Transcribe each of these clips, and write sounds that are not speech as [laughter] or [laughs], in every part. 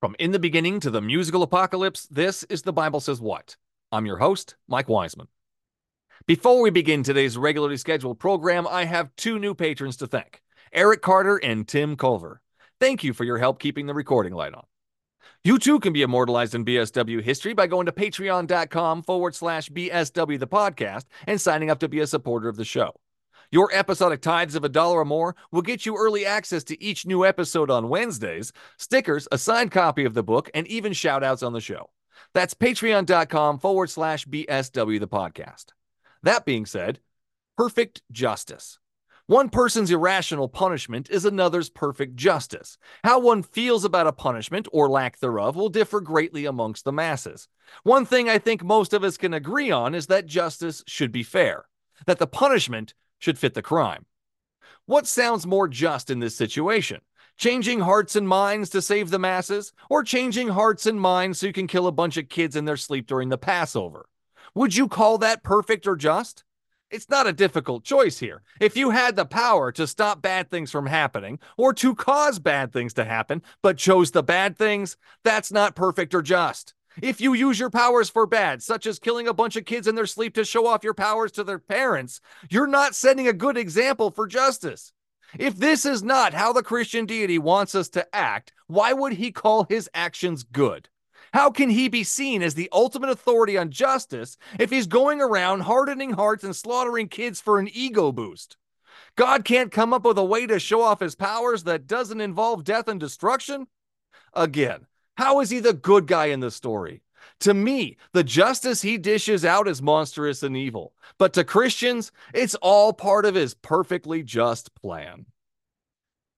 From In the Beginning to the Musical Apocalypse, this is The Bible Says What. I'm your host, Mike Wiseman. Before we begin today's regularly scheduled program, I have two new patrons to thank Eric Carter and Tim Culver. Thank you for your help keeping the recording light on. You too can be immortalized in BSW history by going to patreon.com forward slash BSW the podcast and signing up to be a supporter of the show. Your episodic tithes of a dollar or more will get you early access to each new episode on Wednesdays, stickers, a signed copy of the book, and even shout outs on the show. That's patreon.com forward slash BSW the podcast. That being said, perfect justice. One person's irrational punishment is another's perfect justice. How one feels about a punishment or lack thereof will differ greatly amongst the masses. One thing I think most of us can agree on is that justice should be fair, that the punishment should fit the crime. What sounds more just in this situation? Changing hearts and minds to save the masses, or changing hearts and minds so you can kill a bunch of kids in their sleep during the Passover? Would you call that perfect or just? It's not a difficult choice here. If you had the power to stop bad things from happening or to cause bad things to happen, but chose the bad things, that's not perfect or just. If you use your powers for bad, such as killing a bunch of kids in their sleep to show off your powers to their parents, you're not setting a good example for justice. If this is not how the Christian deity wants us to act, why would he call his actions good? How can he be seen as the ultimate authority on justice if he's going around hardening hearts and slaughtering kids for an ego boost? God can't come up with a way to show off his powers that doesn't involve death and destruction? Again, how is he the good guy in the story? To me, the justice he dishes out is monstrous and evil. But to Christians, it's all part of his perfectly just plan.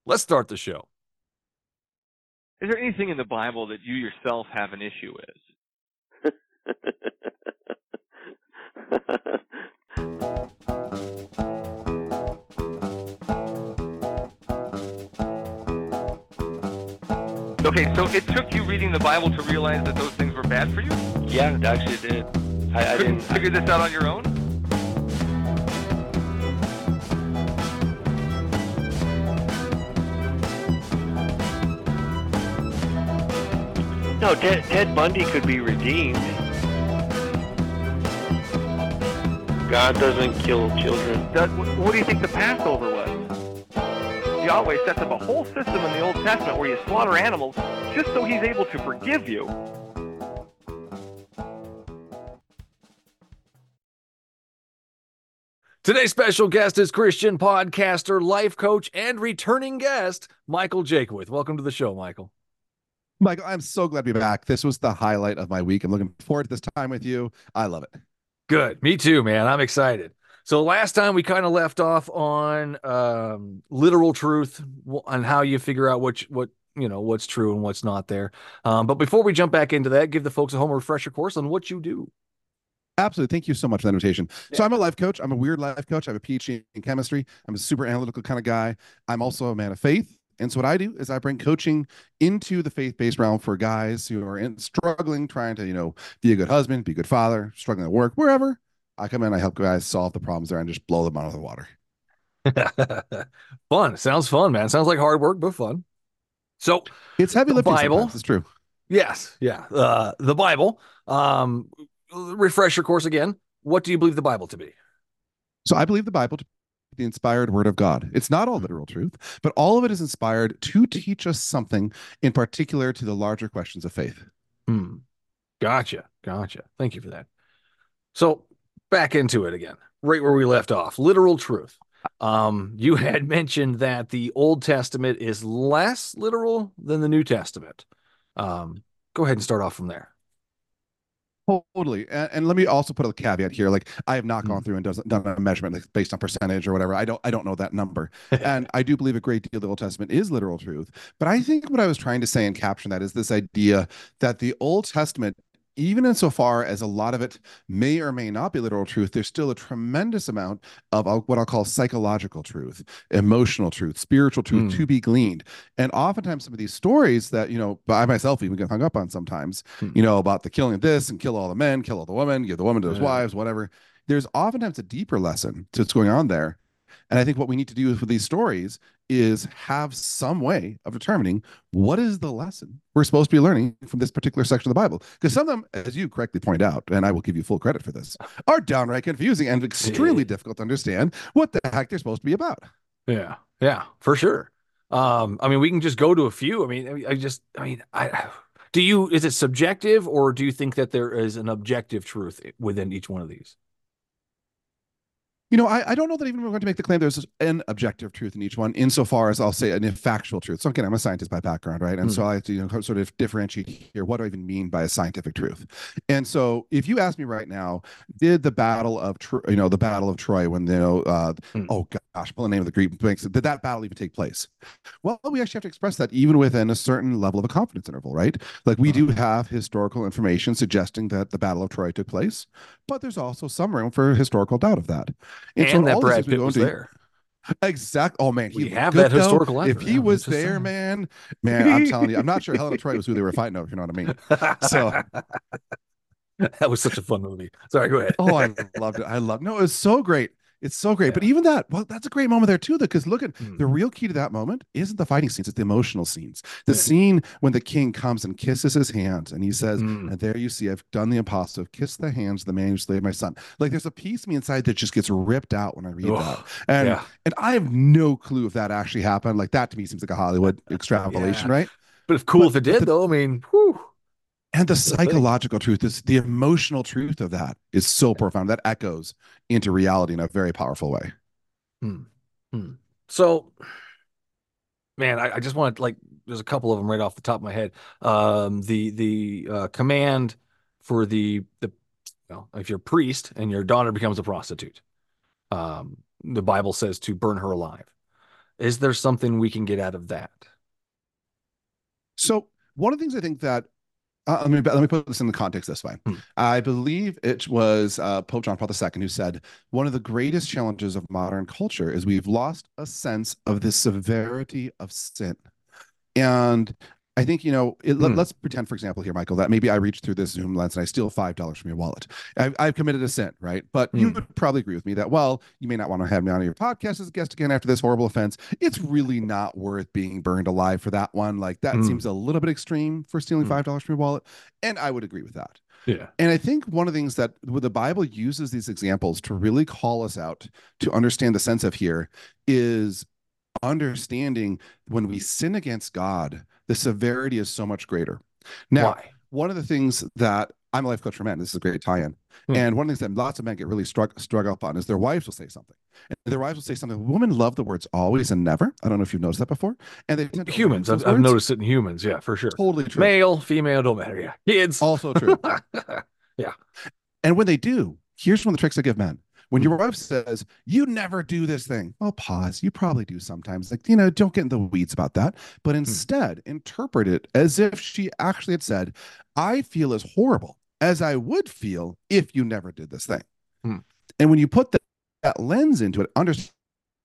Let's start the show. Is there anything in the Bible that you yourself have an issue with? [laughs] okay, so it took you reading the Bible to realize that those things were bad for you? Yeah, it actually did. I, I didn't figure this out on your own? No, Ted, Ted Bundy could be redeemed. God doesn't kill children. Does, what do you think the Passover was? Yahweh sets up a whole system in the Old Testament where you slaughter animals just so he's able to forgive you. Today's special guest is Christian podcaster, life coach, and returning guest, Michael Jaquith. Welcome to the show, Michael. Michael, I'm so glad to be back. This was the highlight of my week. I'm looking forward to this time with you. I love it. Good. Me too, man. I'm excited. So last time we kind of left off on um, literal truth on how you figure out which what you know what's true and what's not there. Um, but before we jump back into that, give the folks a home refresher course on what you do. Absolutely. Thank you so much for the invitation. So I'm a life coach. I'm a weird life coach. I have a PhD in chemistry. I'm a super analytical kind of guy. I'm also a man of faith. And so what I do is I bring coaching into the faith-based realm for guys who are in, struggling, trying to, you know, be a good husband, be a good father, struggling at work, wherever. I come in, I help guys solve the problems there and just blow them out of the water. [laughs] fun. Sounds fun, man. Sounds like hard work, but fun. So It's heavy lifting. Bible. sometimes, It's true. yes, yeah. Uh, the Bible. Um, your course again. What do you believe the Bible to be? So I believe the Bible to be the inspired word of God. It's not all literal truth, but all of it is inspired to teach us something in particular to the larger questions of faith. Hmm. Gotcha. Gotcha. Thank you for that. So back into it again, right where we left off. Literal truth. Um, you [laughs] had mentioned that the Old Testament is less literal than the New Testament. Um, go ahead and start off from there. Totally. And, and let me also put a caveat here. Like I have not gone Mm. through and does, done a measurement like, based on percentage or whatever. I don't I don't know that number. [laughs] and I do believe a great deal of the Old Testament is literal truth. But I think what I was trying to say and caption that is this idea that the Old Testament, even insofar as a lot of it may or may not be literal truth, there's still a tremendous amount of uh, what I'll call psychological truth, emotional truth, spiritual truth Mm. to be gleaned. And oftentimes some of these stories that, you know, I myself even get hung up on sometimes, Hmm. you know, about the killing of this and kill all the men, kill all the women, give the woman to his Yeah. wives, whatever. There's oftentimes a deeper lesson to what's going on there. And I think what we need to do with these stories is have some way of determining what is the lesson we're supposed to be learning from this particular section of the Bible. Because some of them, as you correctly point out, and I will give you full credit for this, are downright confusing and extremely difficult to understand what the heck they're supposed to be about. Yeah, yeah, for sure. Um, I mean, we can just go to a few. I mean, I just, I mean, I do you is it subjective or do you think that there is an objective truth within each one of these? You know, I, I don't know that even we're going to make the claim there's an objective truth in each one, insofar as I'll say an factual truth. So again, I'm a scientist by background, right? And mm. so I have to you know, sort of differentiate here. What do I even mean by a scientific truth? And so, if you ask me right now, did the battle of you know the battle of Troy when you know uh, mm. oh gosh, pull the name of the Greek banks, did that battle even take place? Well, we actually have to express that even within a certain level of a confidence interval, right? Like we do have historical information suggesting that the battle of Troy took place, but there's also some room for historical doubt of that. And, and that Brad Pitt was there. Exact. Oh man, he we have that historical. If he was there, saying. man, [laughs] man, I'm telling you, I'm not sure Helena Troy was who they were fighting over. You know what I mean? So [laughs] that was such a fun movie. Sorry, go ahead. oh, I loved it. I loved. No, it was so great. It's so great. Yeah. But even that, well, that's a great moment there too, because look at mm. the real key to that moment isn't the fighting scenes, it's the emotional scenes. The yeah. scene when the king comes and kisses his hands and he says, mm. and there you see, I've done the impossible, kiss the hands of the man who slayed my son. Like there's a piece of me inside that just gets ripped out when I read that. And yeah. and I have no clue if that actually happened. Like that to me seems like a Hollywood [laughs] extrapolation, right? But it's cool but, if it did, the, though. I mean, whew and the psychological truth is the emotional truth of that is so profound. That echoes into reality in a very powerful way. Hmm. Hmm. so man I, I, just want to like there's a couple of them right off the top of my head. Um, the the uh, command for the the well, if you're a priest and your daughter becomes a prostitute um, the bible says to burn her alive. Is there something we can get out of that? So one of the things i think that uh, let me let me put this in the context this way. Hmm. I believe it was uh, Pope John Paul II who said one of the greatest challenges of modern culture is we've lost a sense of the severity of sin, and I think, you know, it, let, us hmm. pretend, for example, here, Michael, that maybe I reach through this Zoom lens and I steal $5 from your wallet. I've, I've committed a sin, right? But mm. you hmm. would probably agree with me that, well, you may not want to have me on your podcast as a guest again after this horrible offense. It's really not worth being burned alive for that one. Like that mm. seems a little bit extreme for stealing $5 mm. from your wallet. And I would agree with that. Yeah. And I think one of the things that the Bible uses these examples to really call us out to understand the sense of here is understanding when we sin against God, the severity is so much greater. Now, Why? one of the things that I'm a life coach for men. This is a great tie-in. Hmm. And one of the things that lots of men get really struck struck up on is their wives will say something. And their wives will say something. Women love the words always and never. I don't know if you've noticed that before. And they humans. I've, I've, noticed it in humans. Yeah, for sure. Totally true. Male, female, don't matter. Yeah. Kids. Also true. [laughs] yeah. And when they do, here's one of the tricks I give men. When your wife says, You never do this thing, well, pause. You probably do sometimes. Like, you know, don't get in the weeds about that. But hmm. instead, hmm. interpret it as if she actually had said, I feel as horrible as I would feel if you never did this thing. Hmm. And when you put that, that lens into it, understand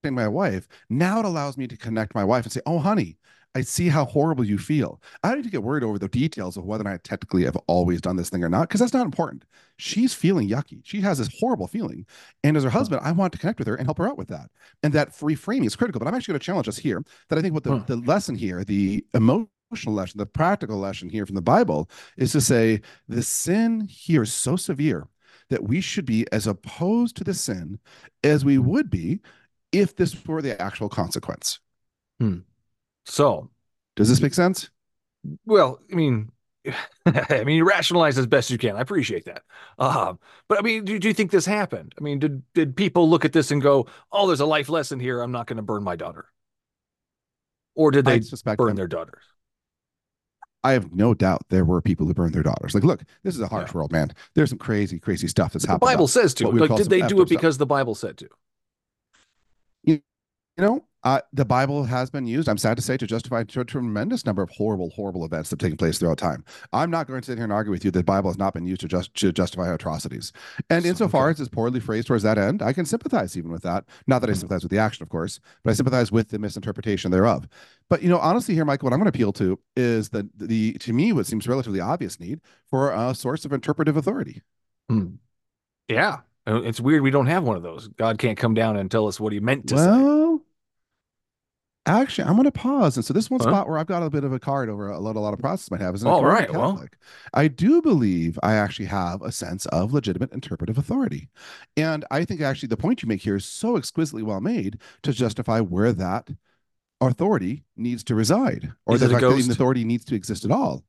my wife, now it allows me to connect my wife and say, Oh, honey, I see how horrible you feel. I don't need to get worried over the details of whether or not I technically have always done this thing or not, because that's not important. She's feeling yucky. She has this horrible feeling. And as her husband, I want to connect with her and help her out with that. And that free framing is critical. But I'm actually going to challenge us here that I think what the, the lesson here, the emotional lesson, the practical lesson here from the Bible is to say the sin here is so severe that we should be as opposed to the sin as we would be if this were the actual consequence. Hmm. So, does this make sense? Well, I mean, [laughs] I mean, you rationalize as best you can. I appreciate that. Um, but I mean, do, do, you think this happened? I mean, did did people look at this and go, "Oh, there's a life lesson here. I'm not going to burn my daughter," or did they burn them. their daughters? I have no doubt there were people who burned their daughters. Like, look, this is a harsh yeah. world, man. There's some crazy, crazy stuff that's happening. The Bible says to. Like, did they do it because stuff. the Bible said to? You, know, uh, the Bible has been used, I'm sad to say, to justify a tremendous number of horrible, horrible events that have taken place throughout time. I'm not going to sit here and argue with you that the Bible has not been used to just to justify atrocities. And so, insofar okay. as it's poorly phrased towards that end, I can sympathize even with that. Not that I hmm. sympathize with the action, of course, but I sympathize with the misinterpretation thereof. But you know, honestly, here, Michael, what I'm going to appeal to is the the to me what seems relatively obvious need for a source of interpretive authority. Hmm. Yeah, Uh, It's weird we don't have one of those. God can't come down and tell us what he meant to say. Actually, I'm going to pause. And so this one Huh? spot where I've got a bit of a card over a lot, a lot of process might have is all right. Well. I do believe I actually have a sense of legitimate interpretive authority. And I think actually the point you make here is so exquisitely well made to justify where that authority needs to reside or Is the fact that even ghost? authority needs to exist at all.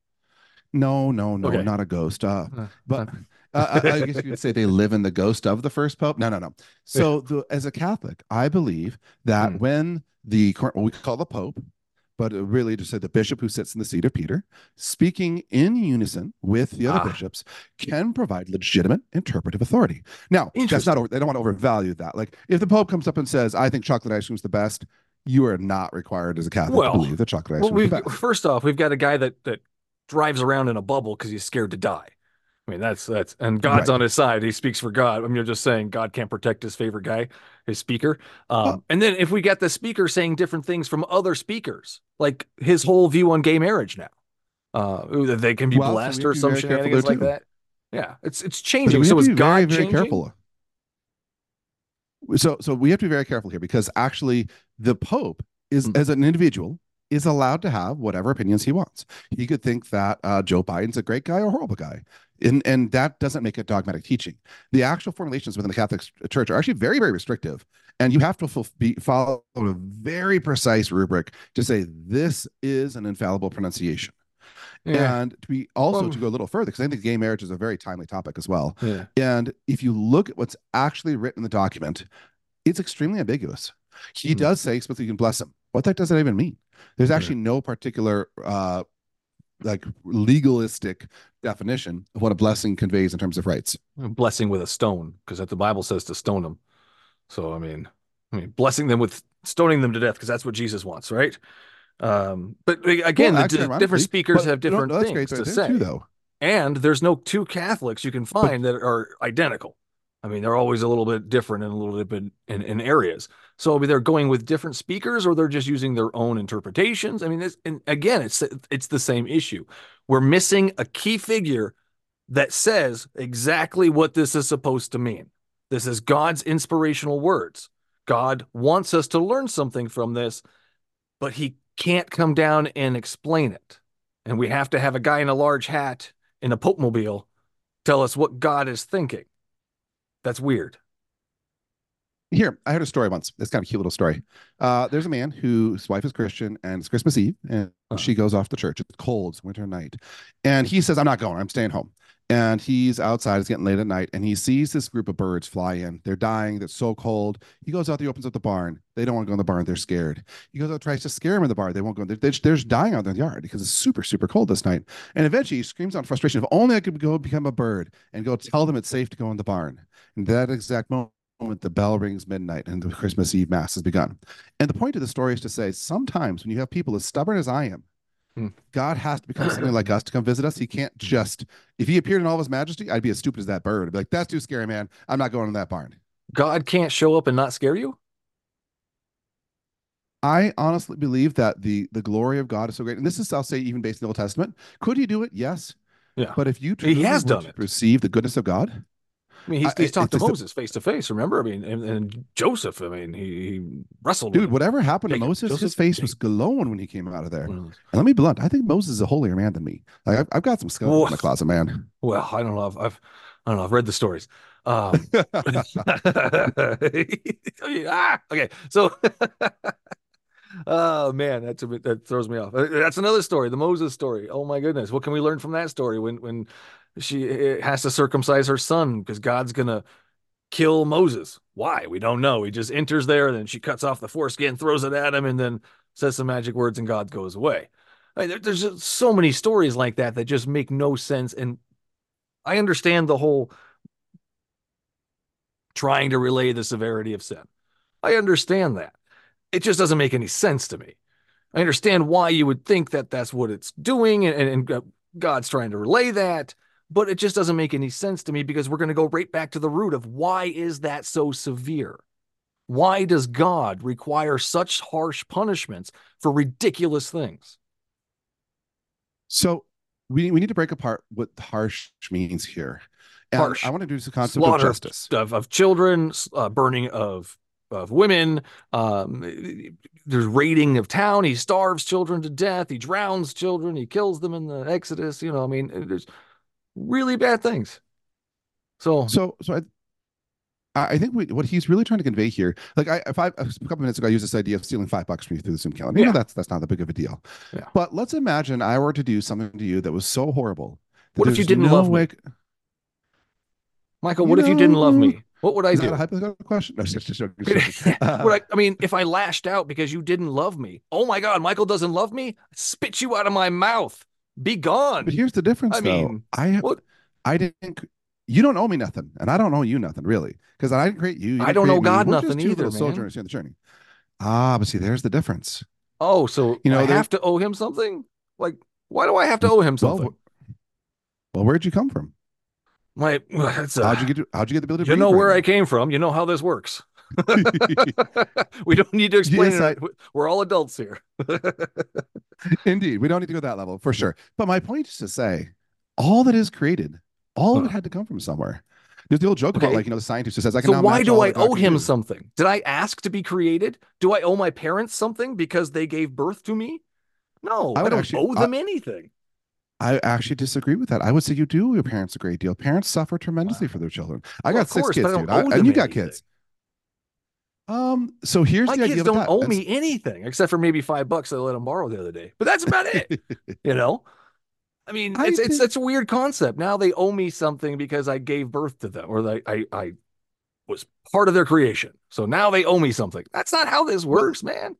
No, no, no, Okay. not a ghost. Uh, Uh, but uh, I I guess you could say they live in the ghost of the first pope. No, no, no. So, the, as a Catholic, I believe that Hmm. when the current, what we call the pope, but really to say the bishop who sits in the seat of Peter, speaking in unison with the other Ah. bishops, can provide legitimate interpretive authority. Now, that's not. Over, they don't want to overvalue that. Like, if the pope comes up and says, "I think chocolate ice cream is the best," you are not required as a Catholic Well, to believe that chocolate ice Well, cream is we've, the best. first off, we've got a guy that that drives around in a bubble because he's scared to die. I mean, that's that's and God's Right. on his side. He speaks for God. I mean, you're just saying God can't protect his favorite guy, his speaker. Um, Well- and then if we get the speaker saying different things from other speakers, like his whole view on gay marriage now, uh, that they can be Well, blessed have or some shenanigans like that. Yeah, it's it's changing. So have is to be God very, very changing? careful. So, so we have to be very careful here because actually, the Pope is, Mm. as an individual, is allowed to have whatever opinions he wants. He could think that uh, Joe Biden's a great guy or a horrible guy, and and that doesn't make it dogmatic teaching. The actual formulations within the Catholic Church are actually very, very restrictive, and you have to be, follow a very precise rubric to say this is an infallible pronunciation. Yeah, And to be also Well- to go a little further, because I think gay marriage is a very timely topic as well. yeah. And if you look at what's actually written in the document, it's extremely ambiguous. He Hmm. does say explicitly you can bless him. What the heck does that even mean? There's actually no particular uh like legalistic definition of what a blessing conveys in terms of rights. blessing with a stone because the Bible says to stone them. So I mean, I mean, blessing them with stoning them to death because that's what Jesus wants, right? Um, but again, Well, the actually, d- different speakers have different no, that's things to say, too, though. and there's no two Catholics you can find that are identical. I mean, they're always a little bit different and a little bit in, in areas. So they're going with different speakers, or they're just using their own interpretations. I mean, it's, and again, it's it's the same issue. We're missing a key figure that says exactly what this is supposed to mean. This is God's inspirational words. God wants us to learn something from this, but he can't come down and explain it. And we have to have a guy in a large hat in a Pope mobile tell us what God is thinking. That's weird. Here, I heard a story once. It's kind of a cute little story. Uh, there's a man whose wife is Christian, and it's Christmas Eve, and Uh-huh. she goes off to church. It's cold, it's winter night, and he says, "I'm not going. I'm staying home." And he's outside. It's getting late at night, and he sees this group of birds fly in. They're dying. It's so cold. He goes out. He opens up the barn. They don't want to go in the barn. They're scared. He goes out, tries to scare them in the barn. They won't go. They're, they're, they're just dying out in the yard because it's super, super cold this night. And eventually, he screams out in frustration, "If only I could go become a bird and go tell them it's safe to go in the barn." And that exact moment moment the bell rings midnight and the Christmas Eve mass has begun. And the point of the story is to say sometimes when you have people as stubborn as I am, Hmm. God has to become something like us to come visit us. He can't just, if he appeared in all of his majesty, I'd be as stupid as that bird. I'd be like, that's too scary, man. I'm not going in that barn. God can't show up and not scare you? I honestly believe that the the glory of God is so great. And this is, I'll say, even based in the Old Testament. Could he do it? Yes. Yeah. But if you He has done to it. receive the goodness of God, I mean, he's, he's talked to it's just a- Moses face to face, remember? I mean, and, and Joseph, I mean, he, he wrestled dude, with him. whatever happened to Moses, his Joseph, face was glowing when he came out of there. And let me be blunt, I think Moses is a holier man than me. Like I've, I've got some skeletons in the Woof. closet, man. [laughs] Well, I don't know. I've, I've I don't know. I've read the stories. Um, [laughs] [laughs] ah, okay. So, oh man, that's a bit, that throws me off. Uh, That's another story, the Moses story. Oh my goodness, what can we learn from that story? When when she has to circumcise her son because God's gonna kill Moses. Why? We don't know. He just enters there, and then she cuts off the foreskin, throws it at him, and then says some magic words, and God goes away. I mean, there- there's so many stories like that that just make no sense. And I understand the whole trying to relay the severity of sin. I understand that. It just doesn't make any sense to me. I understand why you would think that that's what it's doing, and, and, God's trying to relay that, but it just doesn't make any sense to me because we're going to go right back to the root of why is that so severe? Why does God require such harsh punishments for ridiculous things? So we we need to break apart what harsh means here. And Harsh. I want to do the concept Slaughter of justice. of, of children, uh, burning of of women. Um, there's raiding of town. He starves children to death. He drowns children. He kills them in the Exodus. You know, I mean, there's really bad things. So, So, so I, I think we, what he's really trying to convey here, like I, if I, a couple minutes ago, I used this idea of stealing five bucks from you through the Zoom calendar. You know, that's that's not that big of a deal. Yeah. But let's imagine I were to do something to you that was so horrible. that What if you didn't no love me? way- Michael, You what if you didn't love me? What would I Is do? that a hypothetical question? No, just, just, just. Uh, [laughs] I, I mean, if I lashed out because you didn't love me, oh my God, Michael doesn't love me. Spit you out of my mouth. Be gone. but here's the difference, I though. mean, I what- I didn't. You don't owe me nothing, and I don't owe you nothing, really, because I didn't create you. you I don't owe me. God We're nothing either, man. sojourners here the journey. Ah, but see, there's the difference. Oh, so You know, I have to owe him something? Like, why do I have to owe him Well, something? well, where'd you come from? My, [laughs] that's a, How'd you get? To, how'd you get the ability? to you know where I came from. You know how this works. [laughs] we don't need to explain Yes, it. [laughs] We're all adults here. Indeed, we don't need to go that level for sure. But my point is to say, all that is created, all of it uh. had to come from somewhere. There's the old joke about like you know the scientist who says, "I can." so why do I owe him do." something? Did I ask to be created? Do I owe my parents something because they gave birth to me? No, I I, don't actually- owe them anything. I actually disagree with that. I would say you do your parents a great deal. Parents suffer tremendously for their children. I Well, got six course, kids, but I don't dude. I- and you got kids. Um. So here's My the kids of don't owe me anything except for maybe five bucks I let them borrow the other day. But that's about it. [laughs] you know, I mean, I it's it's think- it's a weird concept. Now they owe me something because I gave birth to them, or I I, I was part of their creation. So now they owe me something. That's not how this works, man.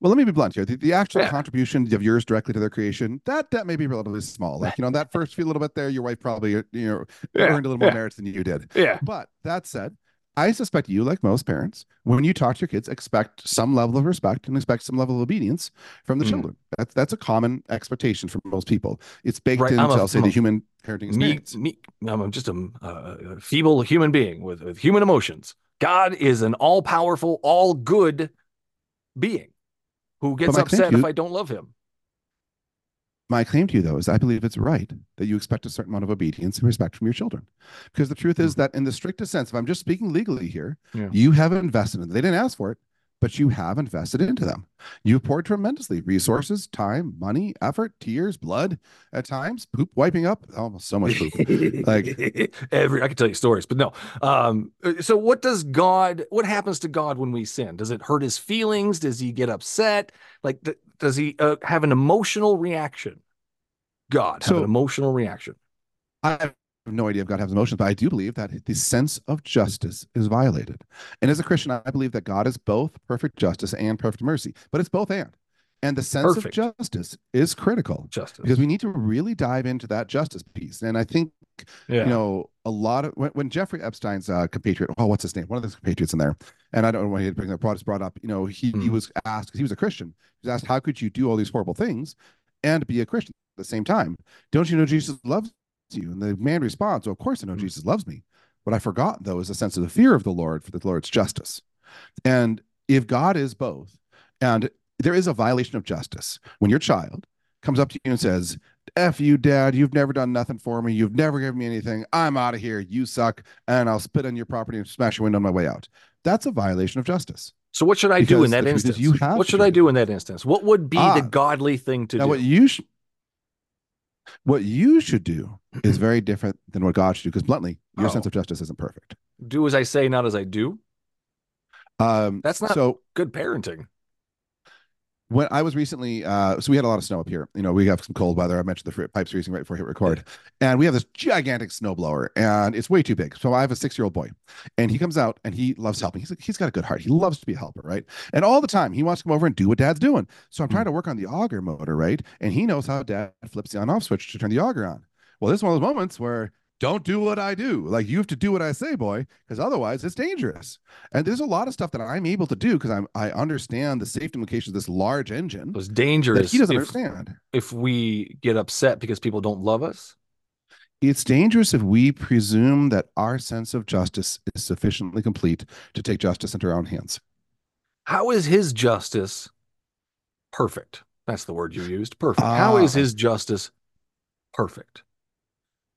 Well, let me be blunt here. The, the actual Yeah. contribution of yours directly to their creation, that that may be relatively small. Like, you know, that first few little bit there, your wife probably, you know, Yeah, earned a little more yeah. merits than you did. Yeah. But that said, I suspect you, like most parents, when you talk to your kids, expect some level of respect and expect some level of obedience from the Mhm. children. That's that's a common expectation for most people. It's baked Right, into, I'll say, I'm the human parenting experience. me, I'm just a, uh, a feeble human being with, with human emotions. God is an all powerful, all good being who gets upset if you- I don't love him. My claim to you, though, is I believe it's right that you expect a certain amount of obedience and respect from your children. Because the truth is hmm. that, in the strictest sense, if I'm just speaking legally here, Yeah. you have invested in them. They didn't ask for it, but you have invested into them. You've poured tremendously resources, time, money, effort, tears, blood, at times, poop wiping up. Almost so much poop. Like- [laughs] every I could tell you stories, but no. Um, so what does God? What happens to God when we sin? Does it hurt his feelings? Does he get upset? Like, th- does he uh, have an emotional reaction? God have So- an emotional reaction. I have no idea if God has emotions, but I do believe that the sense of justice is violated. And as a Christian, I believe that God is both perfect justice and perfect mercy, but it's both and. And the sense Perfect. of justice is critical Justice. because we need to really dive into that justice piece. And I think, yeah. you know, a lot of when, when Jeffrey Epstein's uh, compatriot, oh, what's his name? One of those compatriots in there. And I don't know why he had bring that brought, brought up, you know, he, he Mhm. was asked, because he was a Christian, he was asked, how could you do all these horrible things and be a Christian at the same time? Don't you know Jesus loves you? And the man responds, well, of course I know Mhm. Jesus loves me. What I forgot, though, is a sense of the fear of the Lord for the Lord's justice. And if God is both, and there is a violation of justice when your child comes up to you and says, F you, dad, you've never done nothing for me. You've never given me anything. I'm out of here. You suck. And I'll spit on your property and smash your window on my way out. That's a violation of justice. So what should I do in that the truth is instance? you have what should I do in that instance? What would be Ah. the godly thing to now, do? what you sh- what you should do is very different than what God should do. Because bluntly, your Oh. sense of justice isn't perfect. do as I say, not as I do. Um, That's not so. good parenting. When I was recently, uh, so we had a lot of snow up here. You know, we have some cold weather. I mentioned the fr- pipes freezing right before I hit record, and we have this gigantic snowblower, and it's way too big. So I have a six-year-old boy, and he comes out and he loves helping. He's he's got a good heart. He loves to be a helper, right? And all the time he wants to come over and do what Dad's doing. So I'm trying to work on the auger motor, right? And he knows how Dad flips the on-off switch to turn the auger on. Well, this is one of those moments where don't do what I do. Like you have to do what I say, boy, because otherwise it's dangerous. And there's a lot of stuff that I'm able to do because I'm I understand the safety implications of this large engine It was that dangerous he doesn't if, understand. if we get upset because people don't love us. It's dangerous if we presume that our sense of justice is sufficiently complete to take justice into our own hands. How is his justice perfect? That's the word you used. Perfect. How is Ah. his justice perfect?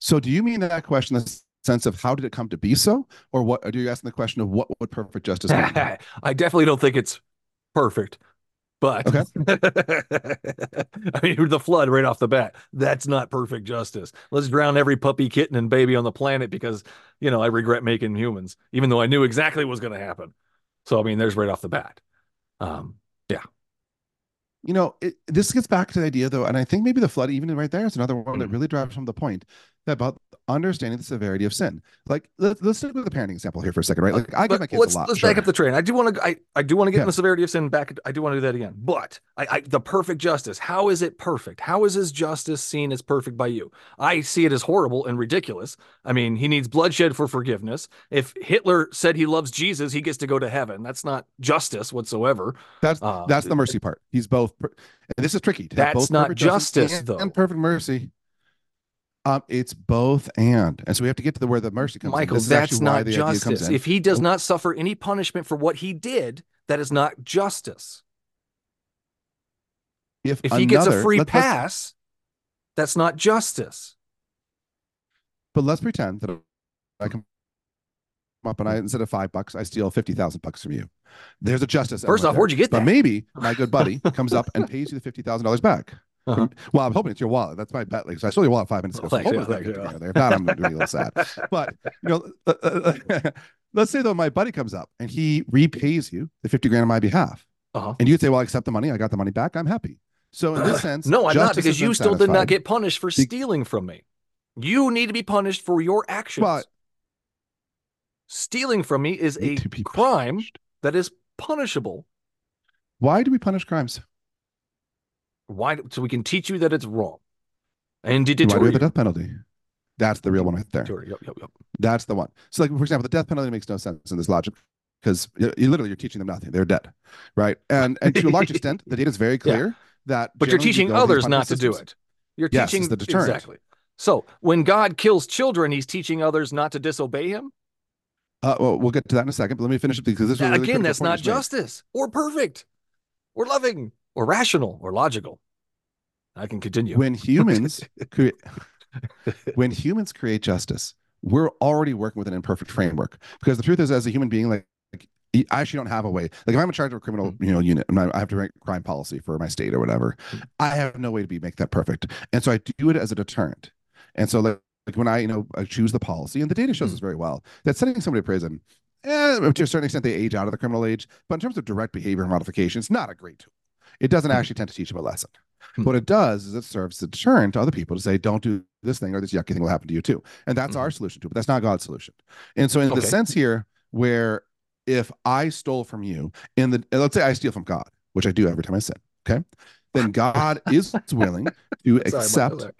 So, do you mean that question the sense of how did it come to be so, or what? Or are you asking the question of what would perfect justice? [laughs] I definitely don't think it's perfect, but Okay. [laughs] I mean, the flood right off the bat, that's not perfect justice. Let's drown every puppy, kitten, and baby on the planet because, you know, I regret making humans, even though I knew exactly what was going to happen. So, I mean, there's right off the bat. Um, yeah. you know, it, this gets back to the idea though, and I think maybe the flood, even right there, is another one that really drives home the point about understanding the severity of sin. Like, let's let's stick with the parenting example here for a second, right? Like, I But give my kids let's a lot. let's sure. back up the train. I do want to I, I do want to get Yeah. in the severity of sin back. I do want to do that again. But I, I the perfect justice. How is it perfect? How is his justice seen as perfect by you? I see it as horrible and ridiculous. I mean, he needs bloodshed for forgiveness. If Hitler said he loves Jesus, he gets to go to heaven. That's not justice whatsoever. That's Uh, that's the mercy part. He's both, per- and this is tricky. to have That's not justice justice, and, though. and perfect mercy. Um, it's both and, and so we have to get to the where the mercy comes. Michael, that's not the idea comes justice. If he does not suffer any punishment for what he did, that is not justice. if, If he gets a free let- pass, that's not justice. but let's pretend that I come up and I instead of five bucks, I steal fifty thousand bucks from you. There's a justice. First off, where'd you get But that? maybe [laughs] my good buddy comes up and pays you the fifty thousand dollars back. Uh-huh. Well, I'm hoping it's your wallet. That's my bet. Like, so I stole your wallet five minutes ago. So hoping yeah, it's not thanks, good there. If not, I'm going to be a little sad. But you know, uh, uh, [laughs] let's say though my buddy comes up and he repays you the fifty grand on my behalf, Uh-huh. and you would say, "Well, I accept the money. I got the money back. I'm happy." So in this [clears throat] sense, No, I'm not because you still did not get punished for stealing from me. You need to be punished for your actions. Well, stealing from me is a Need to be crime punished. that is punishable. Why do we punish crimes? Why? So we can teach you that it's wrong. And did Why do we deter have the death penalty? That's the real one right there. Yep, yep, yep. That's the one. So, like for example, the death penalty makes no sense in this logic because you, you literally you're teaching them nothing. They're dead, right? And and to a large [laughs] extent, the data is very clear that. But you're you teaching these others not to do it. You're Yes, teaching the deterrent. exactly. So when God kills children, He's teaching others not to disobey Him. Uh, well, we'll get to that in a second, but let me finish it because this is really again, that's not you just made. justice or perfect or loving or rational or logical. I can continue. When humans [laughs] create, when humans create justice, we're already working with an imperfect framework because the truth is, as a human being, like. I actually don't have a way. Like if I'm in charge of a criminal, Mm-hmm. you know, unit, and I have to write crime policy for my state or whatever. I have no way to be make that perfect, and so I do it as a deterrent. And so, like, like when I, you know, I choose the policy, and the data shows Mm. us very well that sending somebody to prison, eh, to a certain extent, they age out of the criminal age. But in terms of direct behavior modification, it's not a great tool. It doesn't actually tend to teach them a lesson. Hmm. What it does is it serves as a deterrent to other people to say, don't do this thing or this yucky thing will happen to you too. And that's our solution to it, but that's not God's solution. And so, in the sense here, where if I stole from you, in the let's say I steal from God, which I do every time I sin, okay, then God [laughs] is willing to accept. [laughs]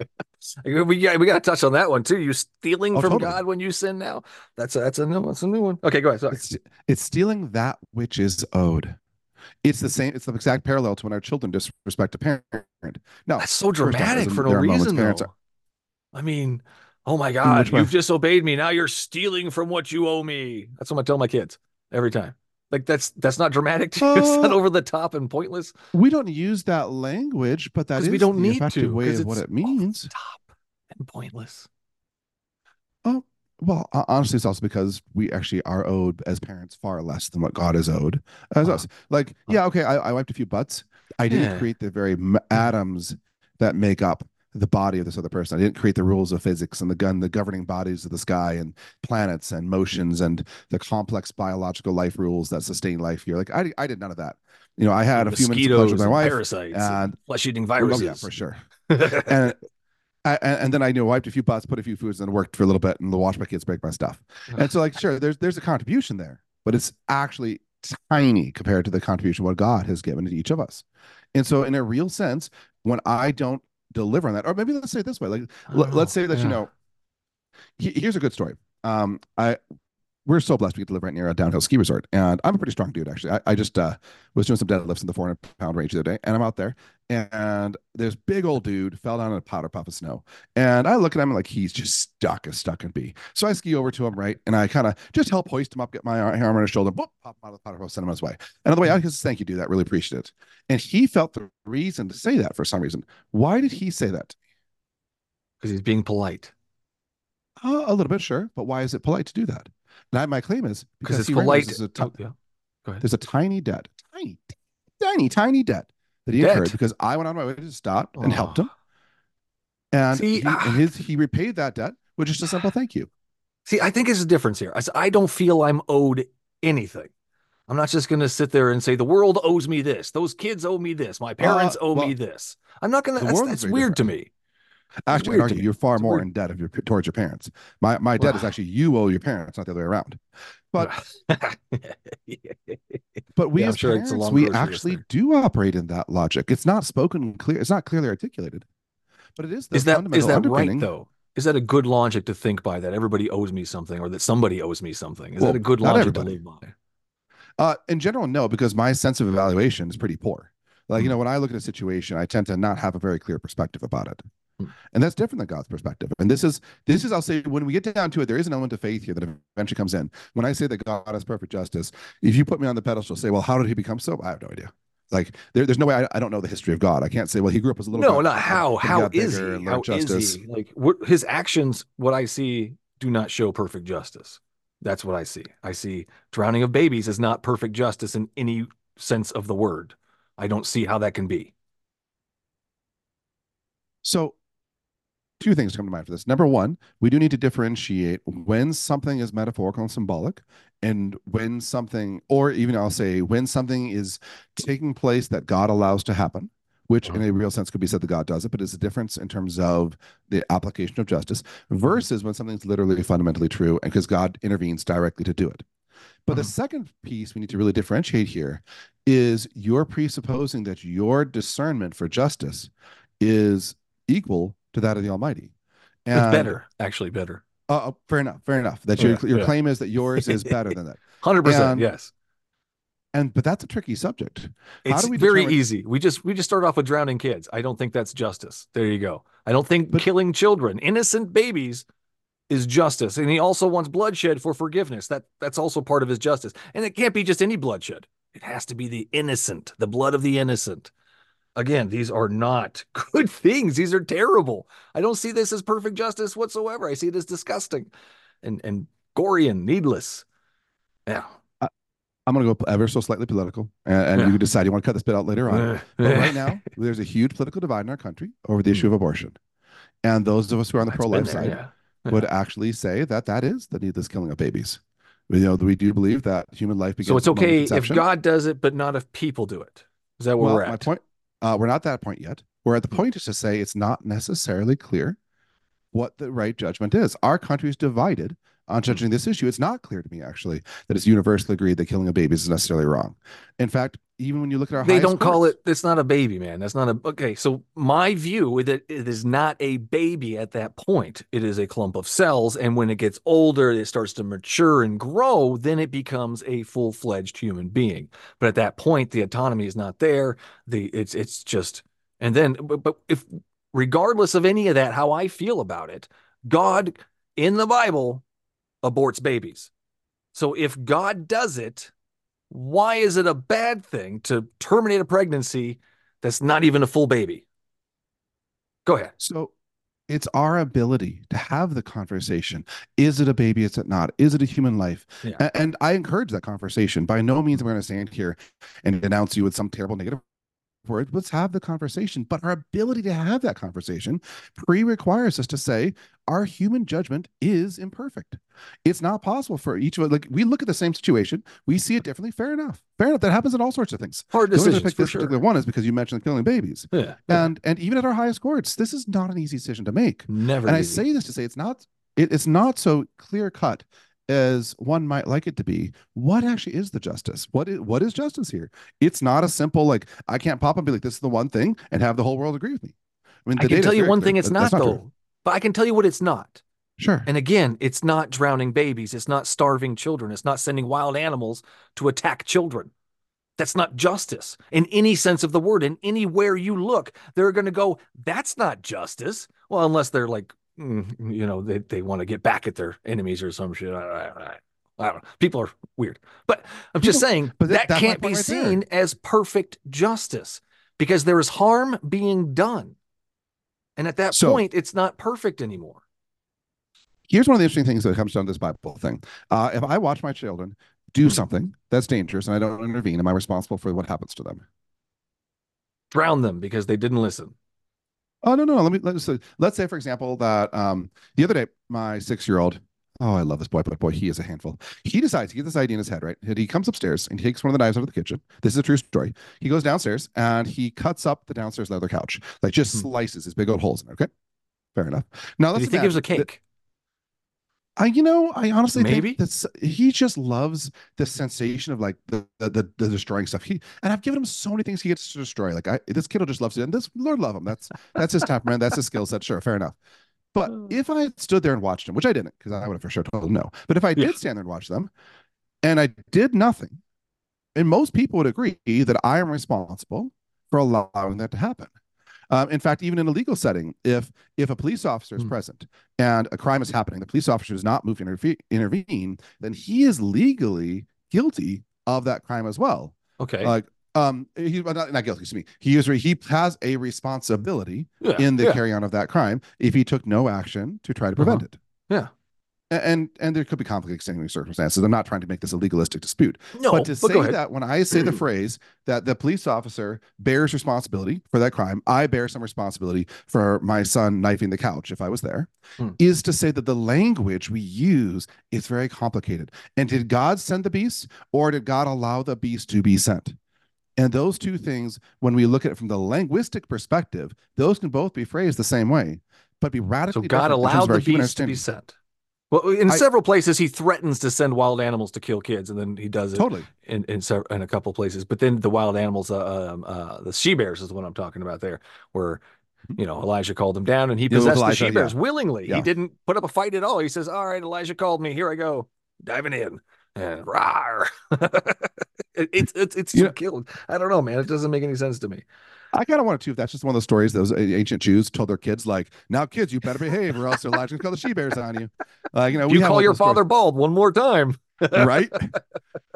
We got we got to touch on that one too. You stealing Oh, from totally. God when you sin now. That's a, that's a new that's a new one. Okay, go ahead. Sorry. It's, it's stealing that which is owed. It's the same. It's the exact parallel to when our children disrespect a parent. No, That's so dramatic for no there are moments reason though. are- I mean, oh my God, you've disobeyed me. Now you're stealing from what you owe me. That's what I tell my kids every time. Like that's that's not dramatic. to you? [laughs] it's not Uh, over the top and pointless. we don't use that language, but that is we don't the need effective to, way of what it means. Top and pointless. Well, honestly, it's also because we actually are owed as parents far less than what God is owed as Uh-huh. us. Like, yeah, okay, I, I wiped a few butts. I didn't Yeah. create the very m- atoms that make up the body of this other person. I didn't create the rules of physics and the gun, the governing bodies of the sky and planets and motions and the complex biological life rules that sustain life here. Like, I, I did none of that. You know, I had a few minutes with my and wife. parasites, and- flesh eating Oh, viruses. yeah, for sure. [laughs] and I, and and then I you know wiped a few butts, put a few foods, and worked for a little bit, and watched my kids break my stuff. And so, like, sure, there's there's a contribution there, but it's actually tiny compared to the contribution what God has given to each of us. And so, in a real sense, when I don't deliver on that, or maybe let's say it this way, like l- let's say that you know, he- here's a good story. Um, I we're so blessed we get to live right near a downhill ski resort, and I'm a pretty strong dude actually. I, I just uh, was doing some deadlifts in the 400 pound range the other day, and I'm out there, and this big old dude fell down in a powder puff of snow, and I look at him like he's just stuck as stuck can be. So I ski over to him, right, and I kind of just help hoist him up, get my ar- arm on his shoulder, boop, pop him out of the powder puff, send him on his way. And on the way out, he says, "Thank you, dude. That really appreciate it." And he felt the reason to say that for some reason. Why did he say that? because he's being polite. Uh, a little bit, sure, but why is it polite to do that? And my claim is because it's he polite. there's a Oh, yeah. Go ahead. there's a tiny debt, tiny, tiny, tiny debt that he Debt? incurred because I went on my way to stop and helped him, and See, he, ah. and his he repaid that debt with just a simple thank you. See, I think there's a difference here. I don't feel I'm owed anything. I'm not just going to sit there and say the world owes me this. Those kids owe me this. My parents owe me this. I'm not going to. That's, that's weird to me. Actually, argue you're far It's more weird. in debt of your towards your parents. My my debt is actually you owe your parents, not the other way around. But [laughs] but we Yeah, as sure parents, we actually do operate in that logic. It's not spoken clear. It's not clearly articulated, but it is the is that is that right though? Is that a good logic to think by that everybody owes me something or that somebody owes me something? Is Well, that a good logic to live by? Uh, in general, no, because my sense of evaluation is pretty poor. Like, you Hmm. know, when I look at a situation, I tend to not have a very clear perspective about it. Hmm. And that's different than God's perspective. And this is, this is, I'll say, when we get down to it, there is an element of faith here that eventually comes in. When I say that God has perfect justice, if you put me on the pedestal, say, well, how did he become so? I have no idea. Like, there, there's no way I, I don't know the history of God. I can't say, well, he grew up as a little No, not how. How got he? How learned is he? Like what his actions, what I see, do not show perfect justice. That's what I see. I see drowning of babies is not perfect justice in any sense of the word. I don't see how that can be. So, two things come to mind for this. Number one, we do need to differentiate when something is metaphorical and symbolic, and when something, or even I'll say, when something is taking place that God allows to happen, which in a real sense could be said that God does it, but it's a difference in terms of the application of justice versus when something's literally fundamentally true and because God intervenes directly to do it. But the Mhm. second piece we need to really differentiate here is you're presupposing that your discernment for justice is equal to that of the Almighty. it's better, actually better. Uh, uh, fair enough. Fair enough. That Yeah, your your yeah. claim is that yours is better than that. [laughs] Hundred percent, yes. And but that's a tricky subject. How It's do we very determine- easy. We just we just start off with drowning kids. I don't think that's justice. There you go. I don't think But- killing children, innocent babies, is justice. And he also wants bloodshed for forgiveness. That that's also part of his justice. And it can't be just any bloodshed. It has to be the innocent, the blood of the innocent. Again, these are not [laughs] good things. These are terrible. I don't see this as perfect justice whatsoever. I see it as disgusting and and gory and needless. Yeah. I'm going to go ever so slightly political, and, and Yeah. you can decide you want to cut this bit out later on. But right [laughs] now, there's a huge political divide in our country over the hmm. issue of abortion, and those of us who are on the pro-life side yeah. would actually say that that is the needless killing of babies. You know we do believe that human life begins. So it's at the moment of okay if. God does it, but not if people do it. Is that where well, we're my at? point. Uh, we're not at that point yet. We're at the point is to say it's not necessarily clear what the right judgment is. Our country is divided on Hmm. judging this issue. It's not clear to me actually that it's universally agreed that killing a baby is necessarily wrong. In fact, even when you look at our They don't call courts- it. It's not a baby, man. That's not a. Okay, so my view is that it is not a baby at that point. It is a clump of cells, and when it gets older, it starts to mature and grow. Then it becomes a full fledged human being. But at that point, the autonomy is not there. The it's it's just. And then, but, but if regardless of any of that, how I feel about it, God in the Bible aborts babies. So if God does it, why is it a bad thing to terminate a pregnancy that's not even a full baby? Go ahead. So it's our ability to have the conversation. Is it a baby? Is it not? Is it a human life? Yeah. And, I encourage that conversation. By no means am I going to stand here and denounce you with some terrible negative word. Let's have the conversation. But our ability to have that conversation pre-requires us to say our human judgment is imperfect. It's not possible for each of us. Like we look at the same situation, we see it differently. Fair enough. Fair enough. That happens in all sorts of things. Hard The only reason decisions picked for this sure. particular one is because you mentioned killing babies. Yeah. And and even at our highest courts, this is not an easy decision to make. Never. And I say this to say it's not it, it's not so clear cut as one might like it to be. What actually is the justice? What is what is justice here? It's not a simple like I can't pop up and be like this is the one thing and have the whole world agree with me. I mean, I can tell you one clear, thing it's but not, that's true. though. But I can tell you what it's not. Sure. And again, it's not drowning babies. It's not starving children. It's not sending wild animals to attack children. That's not justice in any sense of the word. And anywhere you look, they're going to go, that's not justice. Well, unless they're like, you know, they, they want to get back at their enemies or some shit. I, I, I don't know. People are weird. But I'm just People- saying but that- that can't be right there. seen as perfect justice because there is harm being done. And at that So- point, it's not perfect anymore. Here's one of the interesting things that comes down to this Bible thing. Uh, if I watch my children do Mhm. something that's dangerous and I don't intervene, am I responsible for what happens to them? Drown them because they didn't listen. Oh no, no. Let me let's say, let's say for example that um the other day my six year old oh I love this boy but boy he is a handful. He decides he gets this idea in his head right. And he comes upstairs and he takes one of the knives out of the kitchen. This is a true story. He goes downstairs and he cuts up the downstairs leather couch like just Hmm. slices his big old holes in it. Okay, fair enough. Now Do let's you think it was a cake? I, you know, I honestly Maybe? think that's he just loves the sensation of like the, the the the destroying stuff. He and I've given him so many things he gets to destroy. Like I, this kid will just loves it, and this Lord love him. That's that's his temperament. That's his skill set. Sure, fair enough. But Oh. if I had stood there and watched him, which I didn't, because I would have for sure told him no. But if I Yeah. did stand there and watch them, and I did nothing, and most people would agree that I am responsible for allowing that to happen. Um, in fact, even in a legal setting, if if a police officer is Hmm. present and a crime is happening, the police officer does not move to interve- intervene, then he is legally guilty of that crime as well. Okay. Like, um, he well, not, not guilty. Excuse me. He is re- he has a responsibility yeah. in the yeah. carry on of that crime if he took no action to try to prevent it. Yeah. And and there could be conflict extenuating circumstances. I'm not trying to make this a legalistic dispute, no, but to go say that when I say the [clears throat] phrase that the police officer bears responsibility for that crime, I bear some responsibility for my son knifing the couch if I was there, Hmm. is to say that the language we use is very complicated. And did God send the beast or did God allow the beast to be sent? And those two things, when we look at it from the linguistic perspective, those can both be phrased the same way, but be radically. So God allowed the beast to be sent. Well, in I- several places, he threatens to send wild animals to kill kids, and then he does it Totally. in in, in a couple places. But then the wild animals, uh, um, uh, the she bears, is what I'm talking about there, where you know Elijah called him down, and he Yeah, possessed the she bears yeah. willingly. He didn't put up a fight at all. He says, "All right, Elijah called me. Here I go, diving in." And rawr. [laughs] It- it's it's it's killed. I don't know, man. It doesn't make any sense to me. I kind of want to too. If that's just one of those stories those uh, ancient Jews told their kids, like, "Now, kids, you better behave, or else Elijah's gonna call the she bears on you." Like, you know, we you call your those stories, father bald one more time. [laughs] right?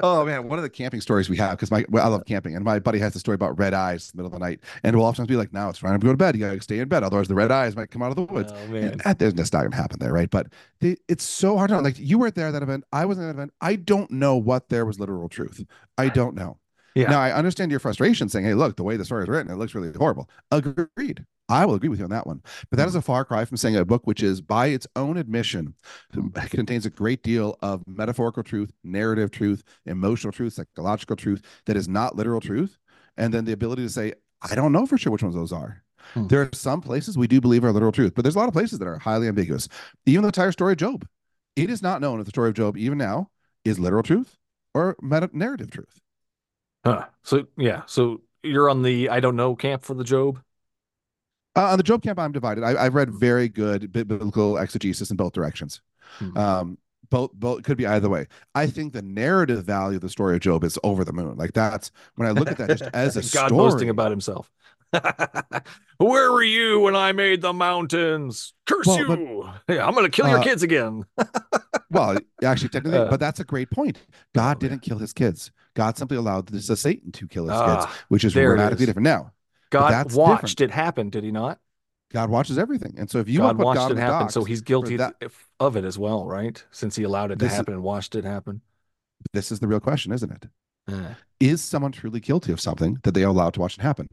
oh man, one of the camping stories we have because my well, I love camping, and my buddy has a story about red eyes in the middle of the night, and we'll oftentimes be like, "Now it's time to go to bed. You gotta stay in bed, otherwise the red eyes might come out of the woods." Oh And man. that, that's not gonna happen there, right? But the, it's so hard to. Like you weren't there at that event. I wasn't at that event. I don't know what there was literal truth. I don't know. Yeah. Now I understand your frustration, saying, "Hey, look, the way the story is written, it looks really horrible." Agreed. I will agree with you on that one. But that is a far cry from saying a book which is, by its own admission, [laughs] contains a great deal of metaphorical truth, narrative truth, emotional truth, psychological truth that is not literal truth, and then the ability to say, "I don't know for sure which ones those are." Hmm. There are some places we do believe are literal truth, but there's a lot of places that are highly ambiguous. Even the entire story of Job, it is not known if the story of Job, even now, is literal truth or meta- narrative truth. Huh. So yeah. So you're on the I don't know camp for the Job. Uh, on the Job camp, I'm divided. I, I've read very good biblical exegesis in both directions. Hmm. Um, both both could be either way. I think the narrative value of the story of Job is over the moon. Like that's when I look at that just [laughs] as a God story. boasting about himself. [laughs] Where were you when I made the mountains? Curse Well, you! yeah, I'm gonna kill your uh, kids again. [laughs] well, actually, technically, Uh, but that's a great point. God oh, didn't kill his kids. God simply allowed this, uh, Satan to kill his kids, Ah, which is dramatically is. different. Now, God watched different. it happen, did he not? God watches everything, and so if you God watched God it happen, so he's guilty that- of it as well, right? Since he allowed it to is- happen and watched it happen. this is the real question, isn't it? Eh. Is someone truly guilty of something that they are allowed to watch it happen?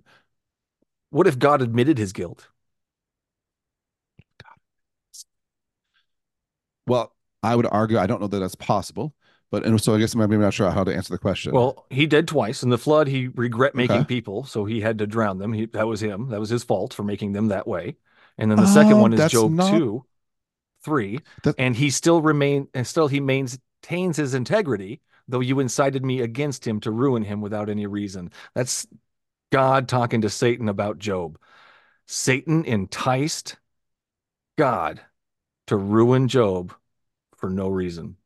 What if God admitted his guilt? Well, I would argue I don't know that that's possible, but and so I guess I'm maybe not sure how to answer the question. Well, he did twice. In the flood, he regret making Okay. people, so he had to drown them. He, that was him. That was his fault for making them that way. And then the second oh, one is Job not- two, three, That- and he still remain and still he maintains his integrity, though you incited me against him to ruin him without any reason. That's God talking to Satan about Job. Satan enticed God to ruin Job for no reason.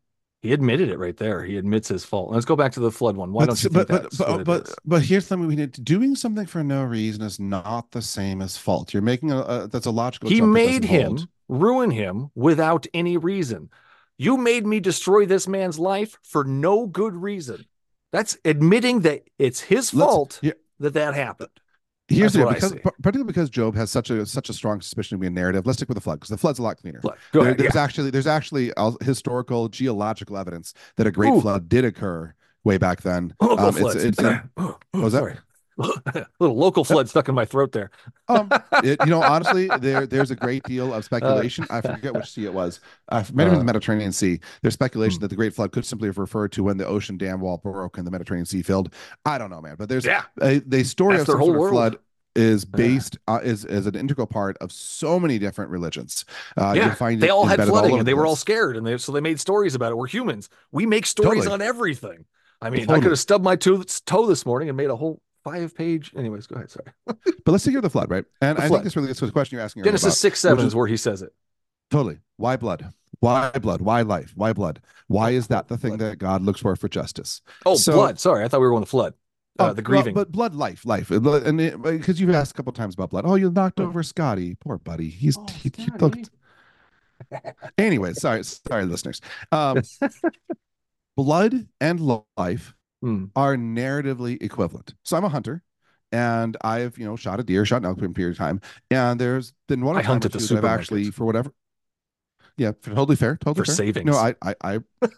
He admitted it right there. He admits his fault. Let's go back to the flood one. Why but, don't you but, think but, that's but, but, but here's something we need to, doing something for no reason is not the same as fault. You're making a, a that's a logical. He made him hold. ruin him without any reason. You made me destroy this man's life for no good reason. That's admitting that it's his fault yeah. that that happened. Here's the deal, what I because particularly because Job has such a such a strong suspicion of being a narrative. Let's stick with the flood because the flood's a lot cleaner. Flood. Go There- ahead. there's yeah. actually there's actually historical geological evidence that a great Ooh. flood did occur way back then. Local Um, it's- floods. it's a- Oh, what was that? sorry. [laughs] little local flood stuck in my throat there. Um, [laughs] it, you know, honestly, there there's a great deal of speculation. I forget which sea it was. Uh, maybe Uh, the Mediterranean Sea. There's speculation hmm. that the Great Flood could simply have referred to when the ocean dam wall broke and the Mediterranean Sea filled. I don't know, man. But there's Yeah. a, the story That's of some whole sort of world. flood is based uh, is is an integral part of so many different religions. Uh, yeah. They all had flooding over and they were all scared and they so they made stories about it. We're humans. We make stories Totally. on everything. I mean, I could have stubbed my toe, toe this morning and made a whole five page. Anyways, go ahead. Sorry. [laughs] But let's take care of the flood, right? And The I flood. think this really to the question you're asking. Genesis about. 6 7 is is- where he says it. Totally. Why blood? Why blood? Why life? Why blood? Why is that the thing Blood. that God looks for for justice? Oh, So- blood. Sorry. I thought we were on the flood. Uh, Oh, the well, grieving. but blood, life, life, and because you've asked a couple times about blood. Oh, you knocked over Scotty, poor buddy. He's Oh, he, he looked. Anyway, sorry, sorry, listeners. Um, [laughs] blood and life Hmm. are narratively equivalent. So I'm a hunter, and I've you know shot a deer, shot an elk for a period of time, and there's been one I hunted the I've actually for whatever. Yeah, totally fair, totally For fair. savings. No, I, I, I. [laughs]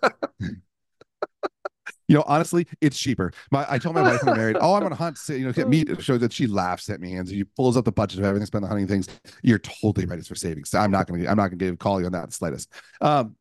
You know, honestly, it's cheaper. My, I told my wife when we married, "Oh, I'm gonna hunt." You know, get meat. It shows that she laughs at me and she pulls up the budget of everything, spend on hunting things. You're totally right. It's for savings. So I'm not gonna. I'm not gonna give call you on that the slightest. Um,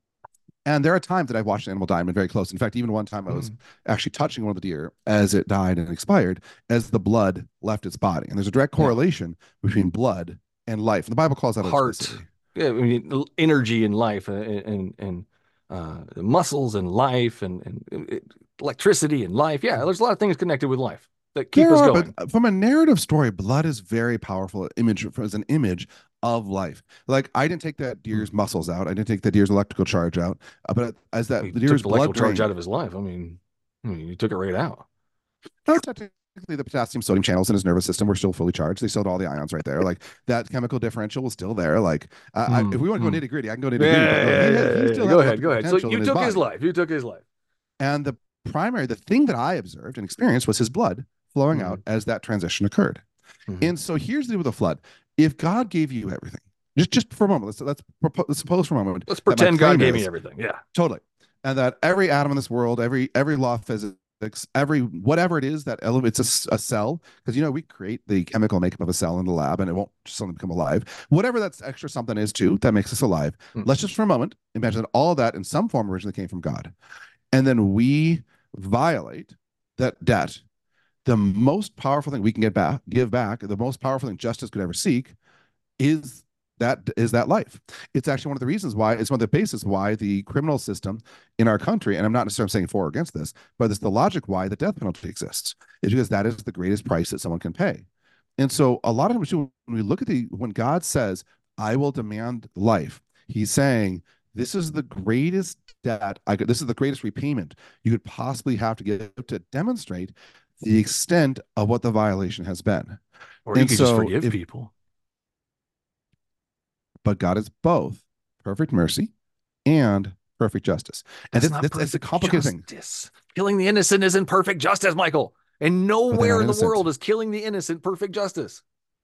and there are times that I've watched an animal die and been very close. In fact, even one time I was Mm. actually touching one of the deer as it died and expired, as the blood left its body. And there's a direct Yeah. correlation between blood and life. And the Bible calls that Heart. Yeah, I mean, energy and life uh, and and, and uh, muscles and life and, and electricity and life. Yeah, there's a lot of things connected with life that keep There us are, going. but from a narrative story, blood is very powerful image as an image of life. Like I didn't take that Hmm. deer's muscles out. I didn't take that deer's electrical charge out. uh, But as that He the deer's electrical blood charge drained, out of his life. I mean, I mean, you took it right out. no, technically the potassium sodium channels in his nervous system were still fully charged. They still had all the ions right there. Like that chemical differential was still there. Like uh, I, Hmm, if we want to go hmm. nitty gritty, I can go nitty Yeah, gritty. yeah, yeah, yeah, yeah. go ahead, go ahead. So you took his life. You took his life. And the primary, the thing that I observed and experienced was his blood flowing out as that transition occurred. Mhm. And so here's the deal with the flood. If God gave you everything, just just for a moment, let's let's, let's suppose for a moment, Let's pretend God gave is- me everything. Yeah. totally, and that every atom in this world, every every law of physics, every whatever it is that elevates a cell, because you know we create the chemical makeup of a cell in the lab, and it won't suddenly become alive. Whatever that extra something is too, that makes us alive. Mm. Let's just for a moment imagine that all that in some form originally came from God, and then we violate that debt the most powerful thing we can get back give back the most powerful thing justice could ever seek is that is that life. It's actually one of the reasons why it's one of the basis why the criminal system in our country and i'm not necessarily saying for or against this but it's the logic why the death penalty exists. Is because that is the greatest price that someone can pay. And so a lot of times when we look at the when god says i will demand life he's saying this is the greatest debt i could this is the greatest repayment you could possibly have to give to demonstrate the extent of what the violation has been. Or you And could just so forgive if- people. But God is both perfect mercy and perfect justice. And That's it's, not it's, it's a complicated thing. justice. Killing the innocent isn't perfect justice, Michael. And nowhere in the world is killing the innocent perfect justice.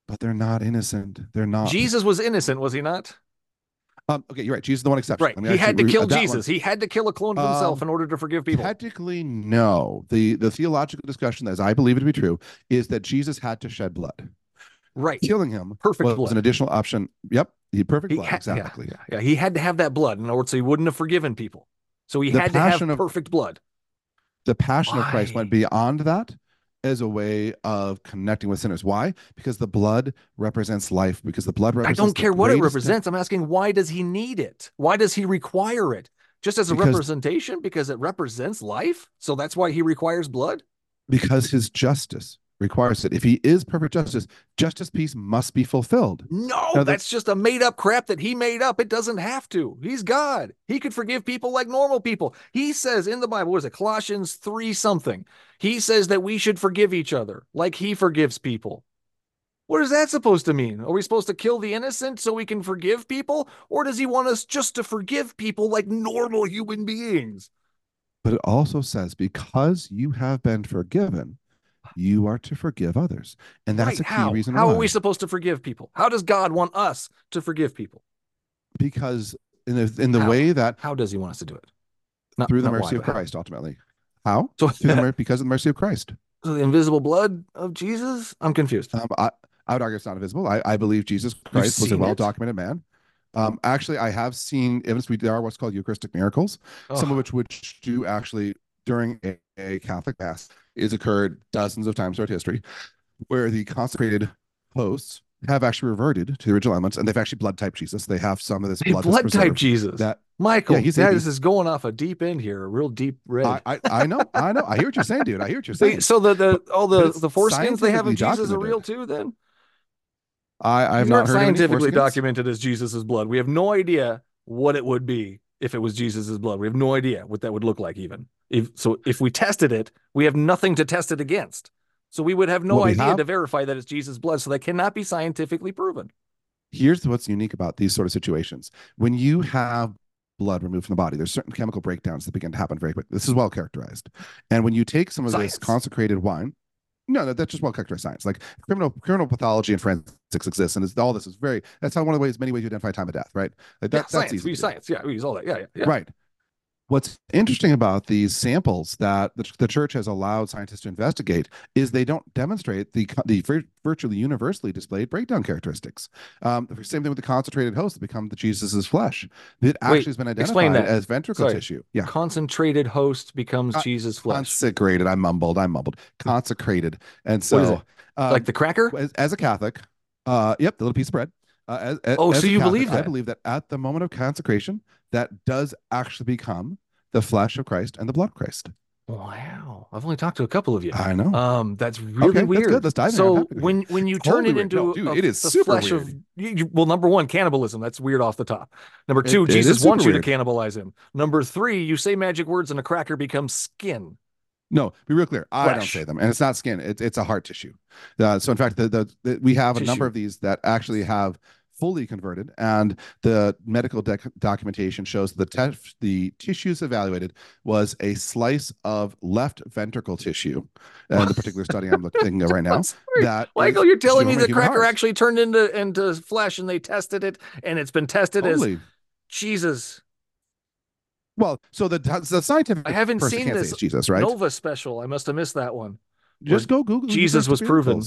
But they're not innocent. They're not. Jesus was innocent, was he not? Um, okay, you're right. Jesus is the one exception. Right. He had to re- kill that one- Jesus. He had to kill a clone of himself Um, in order to forgive people. Technically, no. The the theological discussion, as I believe it to be true, is that Jesus had to shed blood. right. Killing him Perfect was blood. an additional option. Yep, he perfect He blood. had, yeah, exactly. yeah, yeah. He had to have that blood in order so he wouldn't have forgiven people. So he The had to have of- perfect blood. The passion of Christ went beyond that as a way of connecting with sinners. Why? Because the blood represents life. Because the blood represents. I don't care what it represents. I'm asking why does he need it? Why does he require it? Just as a Because- representation because it represents life? So that's why he requires blood? Because his justice requires it. If he is perfect justice, justice peace must be fulfilled. No, Now, the- that's just a made up crap that he made up. It doesn't have to. He's God. He could forgive people like normal people. He says in the Bible, what is it, Colossians 3 something? He says that we should forgive each other like he forgives people. What is that supposed to mean? Are we supposed to kill the innocent so we can forgive people? Or does he want us just to forgive people like normal human beings? But it also says, because you have been forgiven, you are to forgive others. And that's right. a key How? reason How why. are we supposed to forgive people? How does God want us to forgive people? because in the in the How? way that How does he want us to do it? Not, through the mercy why, of. Christ, ultimately. How? So, Through the [laughs] because of the mercy of Christ. so the invisible blood of Jesus? I'm confused. Um, I, I would argue it's not invisible. I, I believe Jesus Christ was a well documented man. Um, actually, I have seen evidence. We there are what's called Eucharistic miracles, some of Oh, which which do actually during a, a Catholic mass is occurred dozens of times throughout history, where the consecrated hosts have actually reverted to the original elements, and they've actually blood type Jesus. They have some of this blood, blood type. Jesus. That Michael, Yeah, he's AB. is going off a deep end here, a real deep red. I, I I know I know I hear what you're saying, dude. I hear what you're saying. so the, the all the the foreskins they have of Jesus are real too. Then I I have not aren't heard of any scientifically documented as Jesus's blood. We have no idea what it would be if it was Jesus's blood. We have no idea what that would look like, even. If so, if we tested it, we have nothing to test it against. So we would have no idea have- to verify that it's Jesus' blood. So that cannot be scientifically proven. here's what's unique about these sort of situations when you have blood removed from the body there's certain chemical breakdowns that begin to happen very quickly this is well characterized and when you take some of Science. this consecrated wine no, no that's just well characterized science like criminal criminal pathology and forensics exists and it's, all this is very that's how one of the ways many ways you identify time of death right like that, yeah, that's science. easy We use science. Yeah, we use all that. Yeah, yeah, yeah. Right. What's interesting about these samples that the, the church has allowed scientists to investigate is they don't demonstrate the the vir- virtually universally displayed breakdown characteristics. Um, the same thing with the concentrated host that become the Jesus's flesh. It actually has been identified as ventricle Sorry. tissue. Yeah. Concentrated host becomes Con- Jesus' flesh. Consecrated. I mumbled. I mumbled. Consecrated. And so, it? um, like the cracker? as, as a Catholic, uh, yep, the little piece of bread. Uh, as, Oh, as so you Catholic, believe that? I believe that at the moment of consecration, that does actually become the flesh of Christ and the blood of Christ. Wow. I've only talked to a couple of you. I know. Um, that's really Okay, that's weird. good. Let's dive in. So to when when you It's turn totally it into No, dude, a- it is super flesh of you, you- well, number one, cannibalism. That's weird off the top. Number two, it Jesus super wants you weird. to cannibalize him. Number three, you say magic words and a cracker becomes skin. No, be real clear. I don't say them, and it's not skin. It's it's a heart tissue. Uh, so in fact, the, the, the we have a number of these that actually have fully converted, and the medical dec documentation shows the te- the tissues evaluated was a slice of left ventricle tissue, and the particular [laughs] study I'm looking at right now. That Michael, you're telling me the cracker heart. actually turned into into flesh and they tested it and it's been tested as Jesus. Well, so the the scientific I haven't seen this Jesus, right? Nova special. I must have missed that one. Just go Google. Jesus was proven.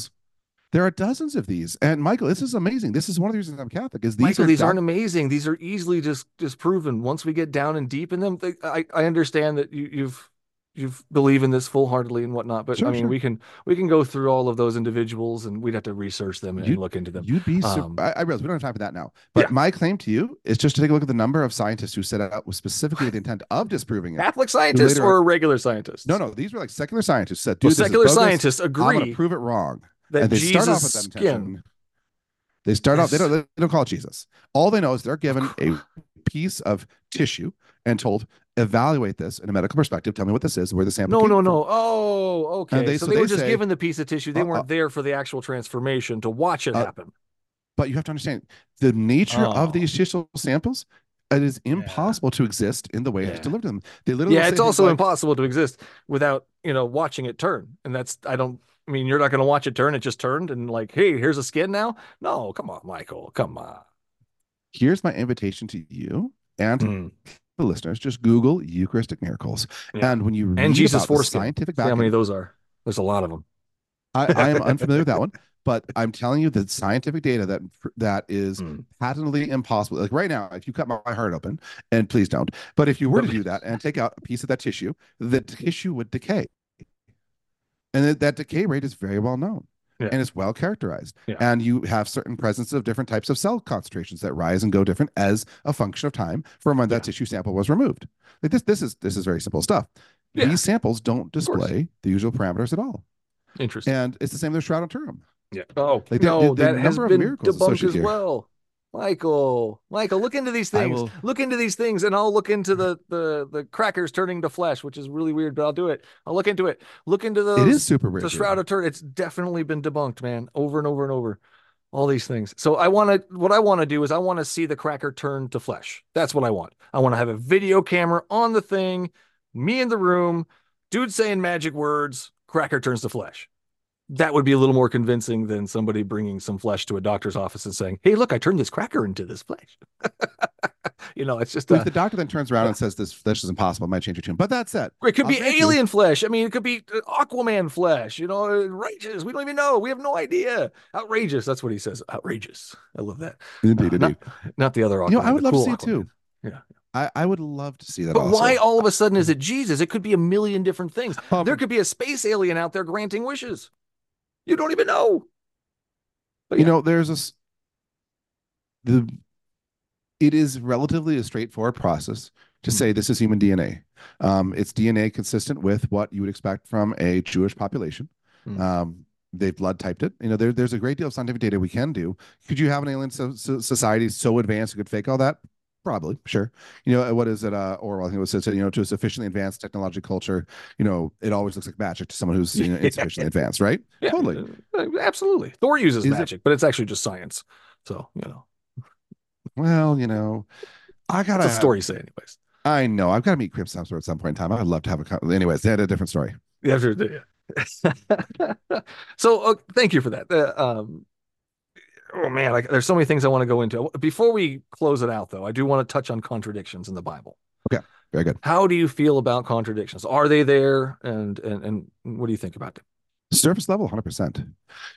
There are dozens of these, and Michael, this is amazing. This is one of the reasons I'm Catholic. Is these Michael, are these doc- aren't amazing. These are easily just just proven. Once we get down and deep in them, they, I I understand that you, you've you've believe in this full heartedly and whatnot. But Sure, I mean, sure. we can we can go through all of those individuals, and we'd have to research them and You- look into them. You'd be. Su- Um, I, I realize we don't have time for that now. But Yeah. my claim to you is just to take a look at the number of scientists who set out with specifically with the intent of disproving it. Catholic scientists later- or regular scientists? No, no, these were like secular scientists said, Well, "Dude, this is secular scientists I'm going agree to prove it wrong." that and they Jesus' start off with that skin. They start off. They don't. They don't call it Jesus. All they know is they're given [sighs] a piece of tissue and told, "Evaluate this in a medical perspective. Tell me what this is, where the sample." No, came no, from." no. Oh, okay. they- so, so they, they were just given the piece of tissue. They Uh, weren't uh, there for the actual transformation to watch it Uh, happen. But you have to understand the nature Oh. of these tissue samples. It is impossible to exist in the way Yeah. it's delivered to them. They literally Yeah, it's also like, impossible to exist without you know watching it turn, and that's I don't. I mean, you're not going to watch it turn. It just turned, and like, hey, here's a skin now. No, come on, Michael, come on. Here's my invitation to you and Mm. The listeners: just Google Eucharistic miracles, Yeah. and when you read And Jesus about the scientific See how many of those are? There's a lot of them. I, I am [laughs] unfamiliar with that one, but I'm telling you that scientific data that that is Mm. patently impossible. Like right now, if you cut my heart open, and please don't, but if you were to do that and take out a piece of that tissue, the tissue would decay, and that, that decay rate is very well known. Yeah. And it's well characterized, Yeah. and you have certain presence of different types of cell concentrations that rise and go different as a function of time from when that tissue sample was removed. Like this, this is this is very simple stuff. These samples don't display the usual parameters at all, Interesting. and it's the same with Shroud of Turin. Yeah. Oh Like, the- no, the that has been debunked as well. Michael, Michael, look into these things. will- Look into these things, and I'll look into the the the crackers turning to flesh, which is really weird, but I'll do it. I'll look into it. Look into the. It is super weird. the shroud of Turin. It's definitely been debunked, man, over and over and over. All these things. So I want to. What I want to do is I want to see the cracker turn to flesh. That's what I want. I want to have a video camera on the thing, me in the room, dude saying magic words, cracker turns to flesh. That would be a little more convincing than somebody bringing some flesh to a doctor's office and saying, "Hey, look, I turned this cracker into this flesh." [laughs] you know, it's just If the doctor then turns around and says this flesh is impossible, it might change your tune. But that said, it could I'll be grant you- alien flesh. I mean, it could be uh, Aquaman flesh. You know, outrageous. We don't even know. We have no idea. Outrageous. That's what he says. Outrageous. I love that. Indeed, Uh, indeed. not, not the other Aquaman. You know, I would love cool to see it Aquaman. too. Yeah. I, I would love to see that. But also. why all of a sudden is it Jesus? It could be a million different things. Um, there could be a space alien out there granting wishes. You don't even know. But you yeah. know, there's a the it is relatively a straightforward process to Mhm. say this is human DNA. Um, it's DNA consistent with what you would expect from a Jewish population. Mhm. Um, they've blood typed it. You know, there, there's a great deal of scientific data we can do. Could you have an alien so, so- society so advanced it could fake all that? Probably, sure. You know, what is it? Uh, Orwell, I think it was said, you know, to a sufficiently advanced technology culture, you know, it always looks like magic to someone who's you know, [laughs] insufficiently advanced, right? [laughs] Yeah, Totally. uh, absolutely. Thor uses Is it- magic, but it's actually just science. So, you know, Well, you know, I gotta. a story say, anyways. I know. I've got to meet Hemsworth at some point in time. I'd love to have a. con- Anyways, they had a different story. Yeah, sure, yeah. [laughs] so, uh, thank you for that. Uh, um, oh man, I, there's so many things I want to go into. Before we close it out, though, I do want to touch on contradictions in the Bible. Okay, very good. How do you feel about contradictions? Are they there, and and and what do you think about them? Surface level, 100%.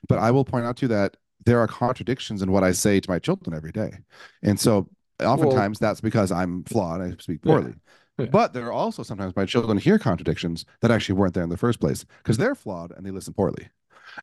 But I will point out to you that there are contradictions in what I say to my children every day. And so oftentimes that's because I'm flawed. I speak Yeah. poorly. Yeah. But there are also sometimes my children hear contradictions that actually weren't there in the first place because they're flawed and they listen poorly.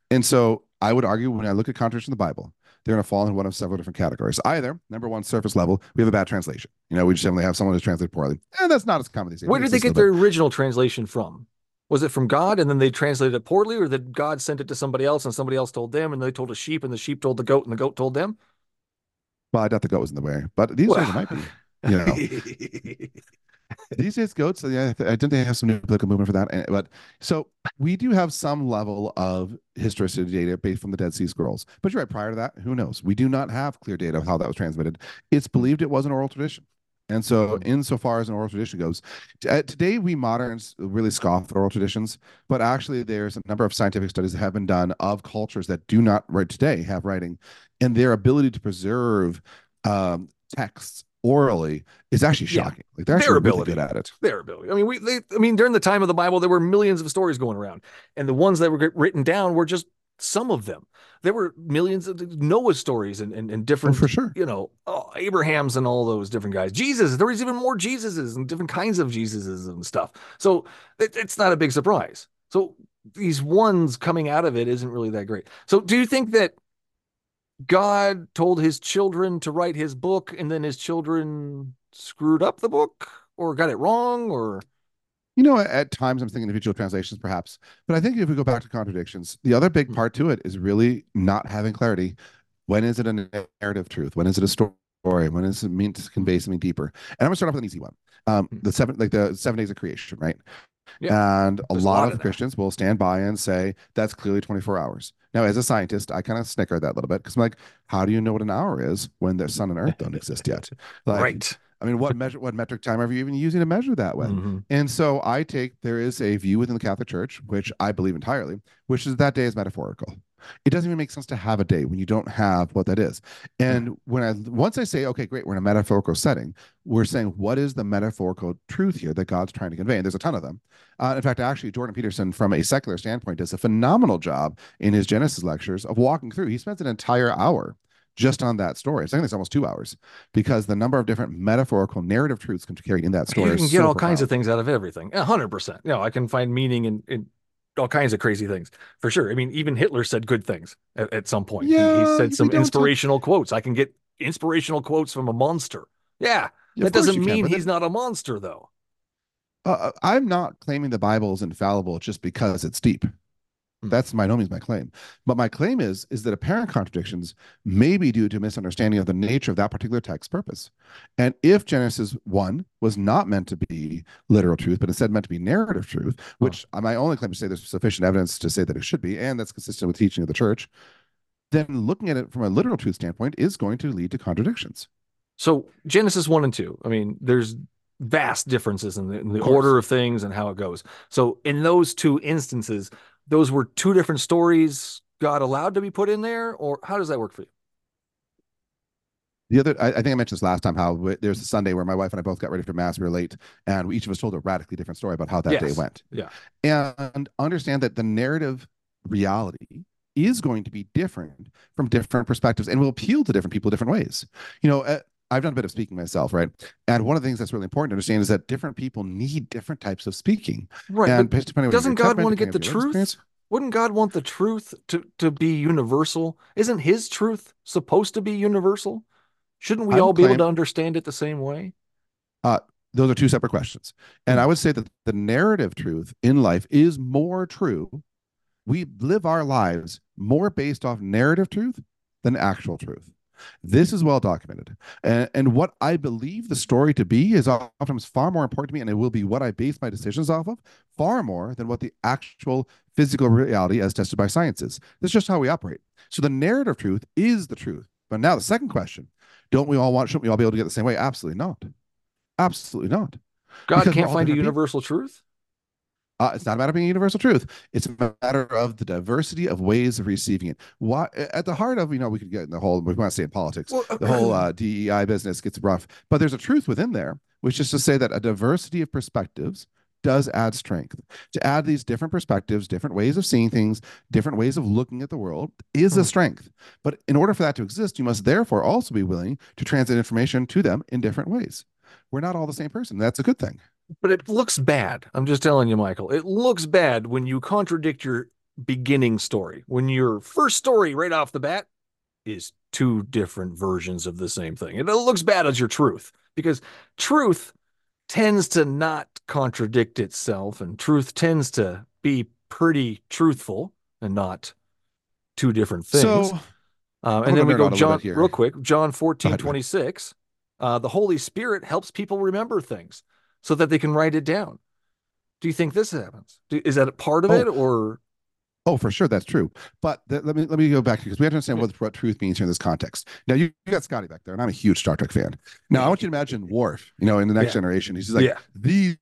And so I would argue when I look at contradictions in the Bible, they're going to fall in one of several different categories. Either number one, surface level, we have a bad translation. You know, we just simply have someone who's translated poorly. And that's not as common these days. Where did they get their original translation from? Was it from God and then they translated it poorly, or did God sent it to somebody else and somebody else told them and they told a sheep and the sheep told the goat and the goat told them? Well, I doubt the goat was in the way, but these it might be. You know. [laughs] These days, goats. Yeah, I didn't they have some new political movement for that? But so we do have some level of historicity data based from the Dead Sea Scrolls. But you're right. Prior to that, who knows? We do not have clear data of how that was transmitted. It's believed it was an oral tradition. And so, insofar as an oral tradition goes, t- uh, today we moderns really scoff at oral traditions, but actually, there's a number of scientific studies that have been done of cultures that do not right today have writing, and their ability to preserve um, texts orally is actually Yeah. shocking. Like they're Their actually really ability. good at it. their ability. I mean, we they I mean, during the time of the Bible, there were millions of stories going around, and the ones that were written down were just some of them. There were millions of Noah stories and and, and Oh, different, for sure. you know, oh, Abraham's and all those different guys. Jesus, there was even more Jesuses and different kinds of Jesuses and stuff. So it, it's not a big surprise. So these ones coming out of it isn't really that great. So do you think that God told his children to write his book and then his children screwed up the book or got it wrong or You know, at times I'm thinking individual translations, perhaps, but I think if we go back to contradictions, the other big Hmm. part to it is really not having clarity. When is it a narrative truth? When is it a story? When is it meant to convey something deeper? And I'm gonna start off with an easy one. Um, Hmm. the seven, like the seven days of creation, right? Yeah. And a There's a lot, lot of of. Christians will stand by and say that's clearly 24 hours. Now, as a scientist, I kind of snicker at that a little bit because I'm like, how do you know what an hour is when the sun and earth don't exist yet? [laughs] Like, right I mean, what measure, what metric time are you even using to measure that with? Mhm. And so I take there is a view within the Catholic Church, which I believe entirely, which is that day is metaphorical. It doesn't even make sense to have a day when you don't have what that is. And when I once I say, okay, great, we're in a metaphorical setting, we're saying what is the metaphorical truth here that God's trying to convey? And there's a ton of them. Uh, in fact, actually, Jordan Peterson, from a secular standpoint, does a phenomenal job in his Genesis lectures of walking through. He spends an entire hour just on that story. I think it's almost two hours because the number of different metaphorical narrative truths can carried in that story. you can get so all kinds of things out of everything A hundred percent you know i can find meaning in, in all kinds of crazy things for sure. I mean even hitler said good things at, at some point. He- he, said some don't talk- inspirational quotes. I can get inspirational quotes from a monster. Yeah Yeah, that doesn't can, mean but he's not a monster though. Uh, I'm not claiming the Bible is infallible just because it's deep. That's by no means my claim. But my claim is is that apparent contradictions may be due to misunderstanding of the nature of that particular text's purpose. And if Genesis 1 was not meant to be literal truth, but instead meant to be narrative truth, which my only claim to say there's sufficient evidence to say that it should be, and that's consistent with teaching of the church, then looking at it from a literal truth standpoint is going to lead to contradictions. So Genesis one and two. I mean, there's vast differences in the, in the order of things and how it goes. So in those two instances, those were two different stories God allowed to be put in there, or how does that work for you? The other, I, I, think I mentioned this last time. How w- there's a Sunday where my wife and I both got ready for mass. We were late, and we, each of us told a radically different story about how that Yes. day went. Yeah. and understand that the narrative reality is going to be different from different perspectives and will appeal to different people different ways. You know, uh, I've done a bit of speaking myself, right? And one of the things that's really important to understand is that different people need different types of speaking. Right. and but depending on doesn't God want to get the depending on your truth? Wouldn't God want the truth to, to be universal? Isn't his truth supposed to be universal? Shouldn't we I all be able to understand it the same way? those are two separate questions. Hmm. And I would say that the narrative truth in life is more true. We live our lives more based off narrative truth than actual truth. This is well documented. And, and what I believe the story to be is oftentimes far more important to me, and it will be what I base my decisions off of, far more than what the actual physical reality as tested by science is. This is just how we operate. So the narrative truth is the truth. But now the second question, don't we all want, shouldn't we all be able to get the same way? Absolutely not. Absolutely not. God Because can't find a different people. universal truth? Uh, it's not a matter of being a universal truth. It's a matter of the diversity of ways of receiving it. Why, at the heart of, you know, we could get in the whole, we want to say in politics, Well, the whole [clears throat] uh, DEI business gets rough, but there's a truth within there, which is to say that a diversity of perspectives does add strength. To add these different perspectives, different ways of seeing things, different ways of looking at the world is Hmm. a strength. But in order for that to exist, you must therefore also be willing to translate information to them in different ways. We're not all the same person. That's a good thing. But it looks bad. I'm just telling you, Michael. It looks bad when you contradict your beginning story. When your first story right off the bat is two different versions of the same thing. It looks bad as your truth because truth tends to not contradict itself and truth tends to be pretty truthful and not two different things. So, Uh, and then we go out a little John real quick. John 14, 26. Uh, the Holy Spirit helps people remember things so that they can write it down. Do you think this happens? Do, is that a part of Oh. it or Oh, for sure, that's true. But th- let me let me go back to because we have to understand what, what truth means here in this context. Now you, you got Scotty back there, and I'm a huge Star Trek fan. Now I want you to imagine Worf, you know, in the next Yeah. generation. He's just like, Yeah. these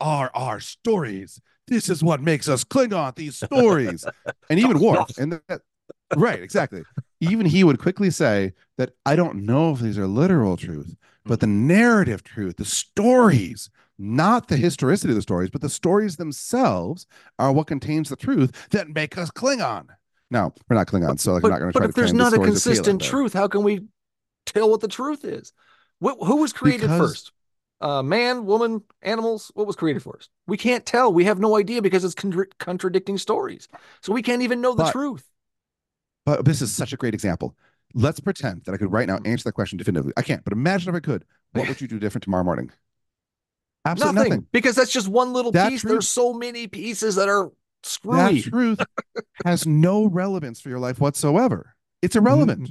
are our stories. This is what makes us Klingon. These stories, [laughs] and even Worf, and that, right, exactly. Even he would quickly say that I don't know if these are literal truth, but the narrative truth, the stories, not the historicity of the stories, but the stories themselves are what contains the truth that make us Klingon. No, we're not Klingons, so like, but, I'm not going to but try if there's claim the not a stories of Caleb consistent truth, how can we tell what the truth is? Wh- who was created Because- first? Uh, man, woman, animals? What was created first? We can't tell. We have no idea because it's contra- contradicting stories. So we can't even know the But- truth. But this is such a great example. Let's pretend that I could right now mm-hmm. answer that question definitively. I can't, but imagine if I could. What would you do different tomorrow morning? Absolutely Nothing, nothing. because that's just one little That piece. truth- There's so many pieces that are That truth has no relevance for your life whatsoever. It's irrelevant.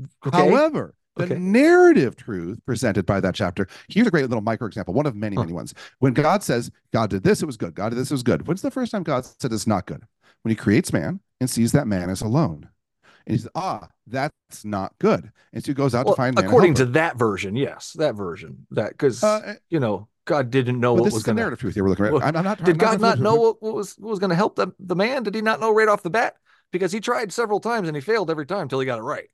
Mm-hmm. Okay. However, the Okay. narrative truth presented by that chapter, here's a great little micro example, one of many, Huh. many ones. When God says, God did this, it was good. God did this, it was good. When's the first time God said it's not good? When he creates man and sees that man is alone. And he says, ah, that's not good. And so he goes out Well, to find according to that version, yes, that version, that because Uh, you know God didn't know what this was going to. narrative truth here we're looking at. Well, I'm, I'm not, Did I'm God not know what, what was what was going to help the the man? Did he not know right off the bat? Because he tried several times and he failed every time till he got it right.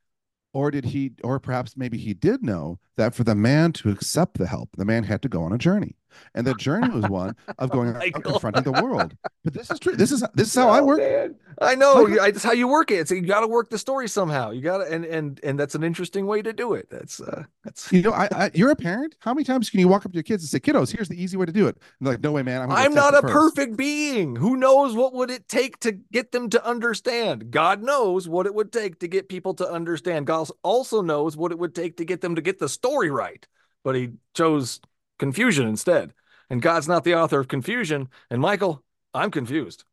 Or did he, or perhaps maybe he did know that for the man to accept the help, the man had to go on a journey. And the journey was [laughs] one of going out and confronting the world. But this is true. This is this is how I Oh, work. man. I know. Michael- I, that's how you work it. So you got to work the story somehow. You got to, and and and that's an interesting way to do it. That's uh, that's. You know, I, I you're a parent. How many times can you walk up to your kids and say, "Kiddos, here's the easy way to do it"? And they're like, "No way, man. I'm, I'm not a first." perfect being. Who knows what would it take to get them to understand? God knows what it would take to get people to understand. God also knows what it would take to get them to get the story right. But he chose confusion instead. And God's not the author of confusion. And Michael, I'm confused.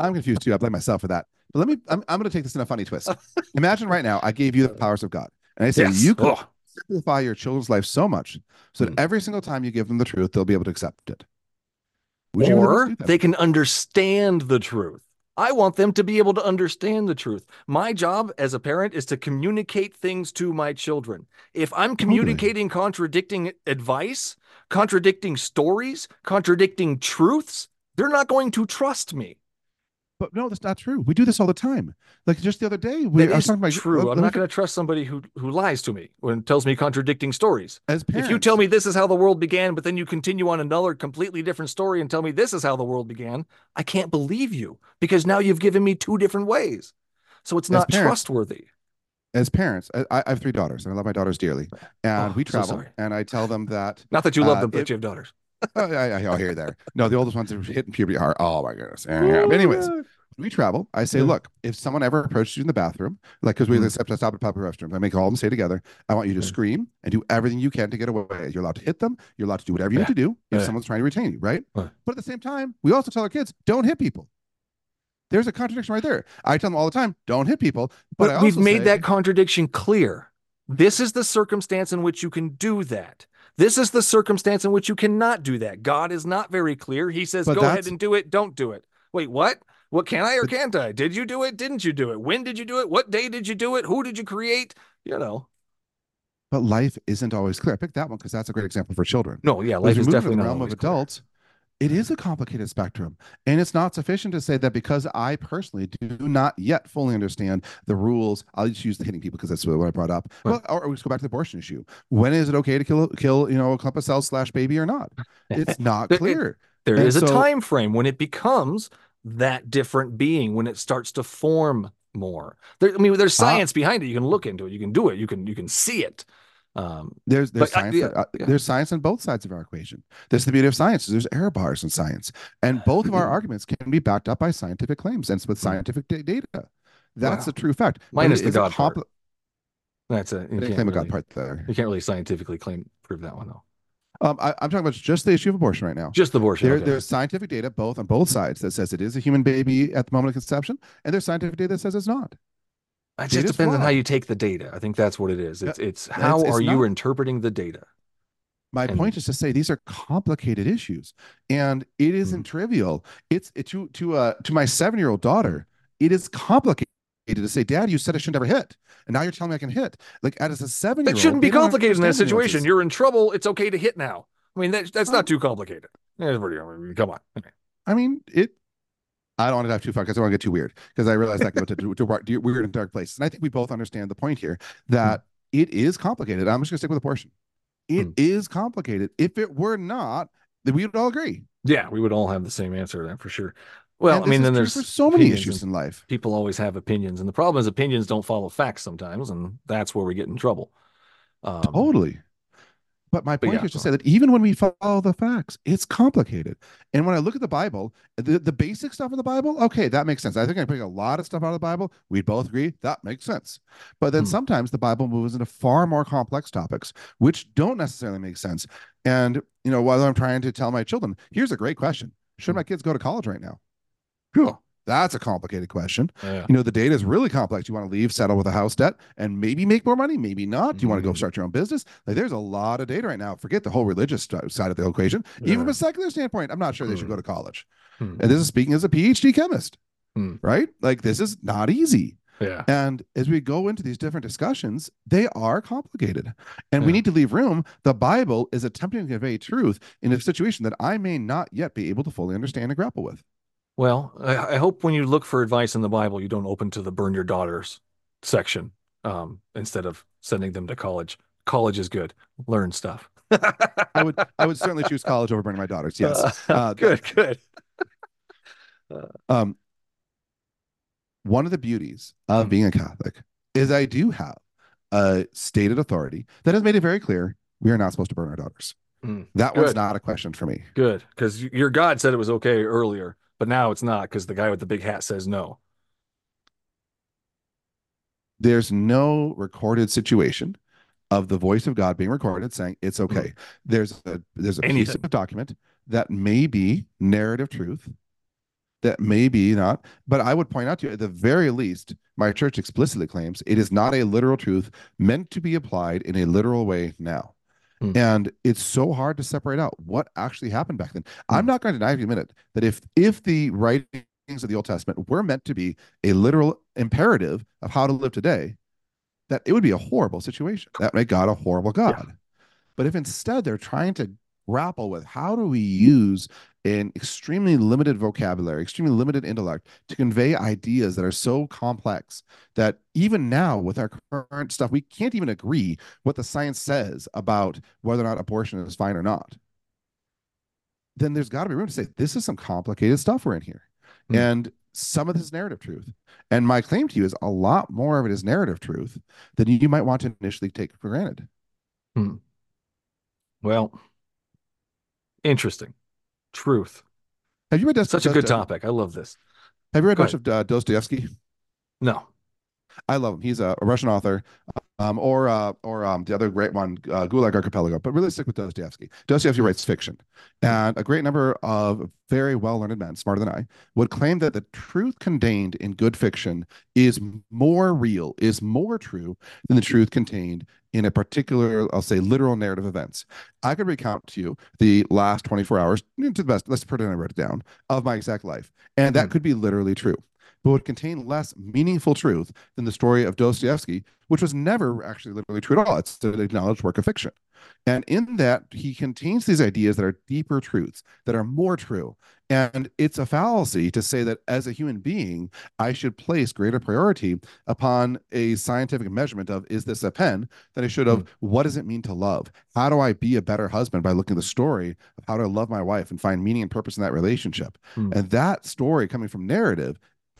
I'm confused too. I blame myself for that. But let me. I'm, I'm going to take this in a funny twist. [laughs] Imagine right now, I gave you the powers of God, and I say Yes. you could Oh, simplify your children's life so much so that Hmm. every single time you give them the truth, they'll be able to accept it. Would you be able to or they can understand the truth. I want them to be able to understand the truth. My job as a parent is to communicate things to my children. If I'm communicating contradicting advice, contradicting stories, contradicting truths, they're not going to trust me. But no, that's not true. We do this all the time. Like just the other day, we That I was is talking about true. let- I'm let not going to trust somebody who who lies to me when tells me contradicting stories. as parents, If you tell me this is how the world began, but then you continue on another completely different story and tell me this is how the world began, I can't believe you because now you've given me two different ways. So it's not parents, trustworthy. as parents, I, I have three daughters, and I love my daughters dearly. And Oh, we travel, sorry. and I tell them that [laughs] Not that you love uh, them, but if- you have daughters. [laughs] oh, I, I, I'll hear you there. No, the oldest ones are hitting puberty hard. Oh my goodness. Yeah. [laughs] But anyways, we travel, I say, Yeah. look, if someone ever approaches you in the bathroom, like because we Mhm. accept I stop at public restrooms, I make all of them stay together. I want you to Yeah. scream and do everything you can to get away. You're allowed to hit them. You're allowed to do whatever you Yeah. need to do if someone's trying to retain you, right? But at the same time, we also tell our kids, don't hit people. There's a contradiction right there. I tell them all the time, don't hit people. But, But, we've made say- that contradiction clear. This is the circumstance in which you can do that. This is the circumstance in which you cannot do that. God is not very clear. He says, go ahead and do it, don't do it. Wait, what? What can I or can't I? Did you do it? Didn't you do it? When did you do it? What day did you do it? Who did you create? You know. But life isn't always clear. I picked that one because that's a great example for children. No, yeah, life we is definitely the not realm of always clear. adults. It is a complicated spectrum, and it's not sufficient to say that because I personally do not yet fully understand the rules. I'll just use the hitting people because that's what I brought up. Well, or, or let's go back to the abortion issue. When is it okay to kill kill you know a clump of cells slash baby or not? [laughs] It's not clear. There And is a time frame when it becomes that different being, when it starts to form more. There, I mean, there's Ah. science behind it. You can look into it. You can do it. You can you can see it. Um, There's there's I- science. yeah, uh, yeah. There's science on both sides of our equation. That's the beauty of science. There's error bars in science, and both of our [clears throat] arguments can be backed up by scientific claims and with scientific da- data. That's. Wow. a true fact. Minus the God part. that's a you I can't claim a God part there. you can't really scientifically claim prove that one though. Um, I, I'm talking about just the issue of abortion right now. Just the abortion. There, okay. There's scientific data both on both sides that says it is a human baby at the moment of conception, and there's scientific data that says it's not. It just depends on how you take the data. I think that's what it is. It's it's It's- how it's are you interpreting the data? My And- point is to say these are complicated issues, and it isn't Mm-hmm. trivial. It's it, to to uh to my seven year old daughter. It is complicated to say, Dad, you said I should never hit, and now you're telling me I can hit. Like as a seven year old, shouldn't be complicated in that situation. You're in trouble. It's okay to hit now. I mean, that, that's Oh. not too complicated. Yeah, pretty- I mean, Come on. I mean, it. I don't want to dive too far because I don't want to get too weird because I realize that can go to, to, to, to weird and dark places. And I think we both understand the point here that it is complicated. I'm just going to stick with abortion. It Hmm. is complicated. If it were not, then we would all agree. Yeah, we would all have the same answer to that for sure. Well, And I mean, then there's so many issues in life. people always have opinions, and the problem is opinions don't follow facts sometimes, and that's where we get in trouble. Um, Totally. But my but point yeah, is to say that even when we follow the facts, it's complicated. And when I look at the Bible, the, the basic stuff in the Bible, okay, that makes sense. I think I pick a lot of stuff out of the Bible. We both agree that makes sense. But then Hmm. sometimes the Bible moves into far more complex topics, which don't necessarily make sense. And, you know, while I'm trying to tell my children, here's a great question Should Hmm. my kids go to college right now? Phew, that's a complicated question. Yeah. You know, the data is really complex. You want to leave, settle with a house debt, and maybe make more money, maybe not. Do you want to go Mhm. start your own business? Like, there's a lot of data right now. Forget the whole religious side of the equation. Even from a secular standpoint, I'm not sure they should Hmm. go to college. Hmm. And this is speaking as a PhD chemist, Hmm. right? Like, this is not easy. Yeah. And as we go into these different discussions, they are complicated. And we need to leave room. The Bible is attempting to convey truth in a situation that I may not yet be able to fully understand and grapple with. Well, I, I hope when you look for advice in the Bible, you don't open to the burn your daughters section um, instead of sending them to college. College is good. Learn stuff. I would I would certainly choose college over burning my daughters. Yes. [laughs] Uh, [laughs] good, good. [laughs] um, one of the beauties of Mhm. being a Catholic is I do have a stated authority that has made it very clear we are not supposed to burn our daughters. Mm, That good. not a question for me. Good. Because your God said it was okay earlier, but now it's not because the guy with the big hat says no. There's no recorded situation of the voice of God being recorded saying it's hmm. okay. There's a there's a piece of document that may be narrative truth, that may be not. But I would point out to you, at the very least, my church explicitly claims it is not a literal truth meant to be applied in a literal way now. Hmm. And it's so hard to separate out what actually happened back then. I'm Hmm. not going to deny for a minute that if if the writings of the Old Testament were meant to be a literal imperative of how to live today, that it would be a horrible situation. That make God a horrible God. But if instead they're trying to grapple with how do we use an extremely limited vocabulary, extremely limited intellect to convey ideas that are so complex that even now, with our current stuff, we can't even agree what the science says about whether or not abortion is fine or not. Then there's got to be room to say, this is some complicated stuff we're in here. Hmm. And some of this narrative truth. And my claim to you is a lot more of it is narrative truth than you might want to initially take for granted. Hmm. Well, interesting. Truth. Have you read Dost- Such a good topic. I love this. Have you read Go much of uh, Dostoevsky? No. I love him. He's a, a Russian author, um, or uh, or um, the other great one, uh, Gulag Archipelago. But really stick with Dostoevsky. Dostoevsky writes fiction, and a great number of very well-learned men, smarter than I, would claim that the truth contained in good fiction is more real, is more true than the truth contained in a particular, I'll say, literal narrative events. I could recount to you the last 24 hours, to the best, let's pretend I wrote it down, of my exact life, and that Hmm. could be literally true but would contain less meaningful truth than the story of Dostoevsky, which was never actually literally true at all. It's an acknowledged work of fiction. And in that, he contains these ideas that are deeper truths, that are more true. And it's a fallacy to say that as a human being, I should place greater priority upon a scientific measurement of is this a pen than I should of what does it mean to love? How do I be a better husband by looking at the story of how to love my wife and find meaning and purpose in that relationship? Hmm. And that story coming from narrative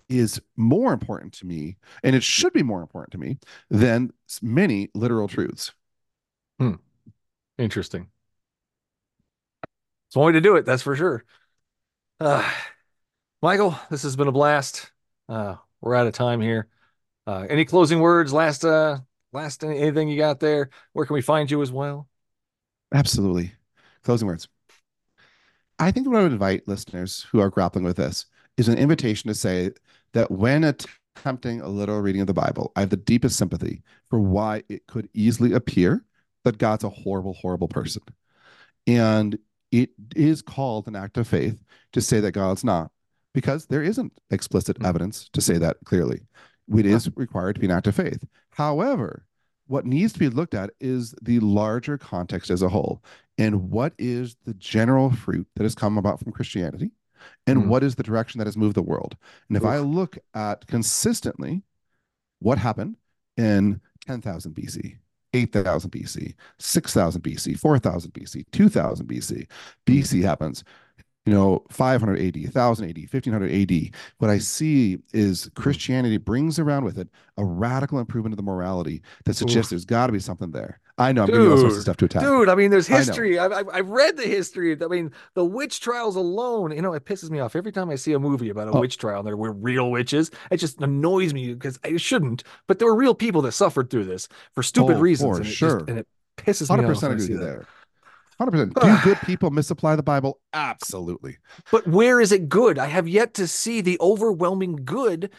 is more important to me, and it should be more important to me than many literal truths. Interesting. It's one way to do it, that's for sure. Uh, Michael, this has been a blast. Uh, we're out of time here. Uh, any closing words? Last, uh, last anything you got there? Where can we find you as well? Absolutely. Closing words. I think what I would invite listeners who are grappling with this is an invitation to say that when attempting a literal reading of the Bible, I have the deepest sympathy for why it could easily appear that God's a horrible, horrible person. And it is called an act of faith to say that God's not, because there isn't explicit Mm. evidence to say that clearly. It is required to be an act of faith. However, what needs to be looked at is the larger context as a whole and what is the general fruit that has come about from Christianity and Mm. what is the direction that has moved the world. And if I look at consistently what happened in 10,000 BC, 8,000 BC, 6,000 BC, 4,000 BC, 2,000 BC, BC happens, you know, 500 AD, 1000 AD, 1500 AD. What I see is Christianity brings around with it a radical improvement of the morality that suggests there's got to be something there. I know I'm giving you all sorts of Dude, stuff to attack. Dude, I mean, there's history. I've, I've, I've read the history. I mean, the witch trials alone, you know, it pisses me off every time I see a movie about a Oh. witch trial and there were real witches. It just annoys me because I shouldn't, but there were real people that suffered through this for stupid Oh, reasons. for and it just- sure. and it pisses me Hundred off. percent when I agree see with that. there. Hundred percent. Do [sighs] good people misapply the Bible? Absolutely. But where is it good? I have yet to see the overwhelming good.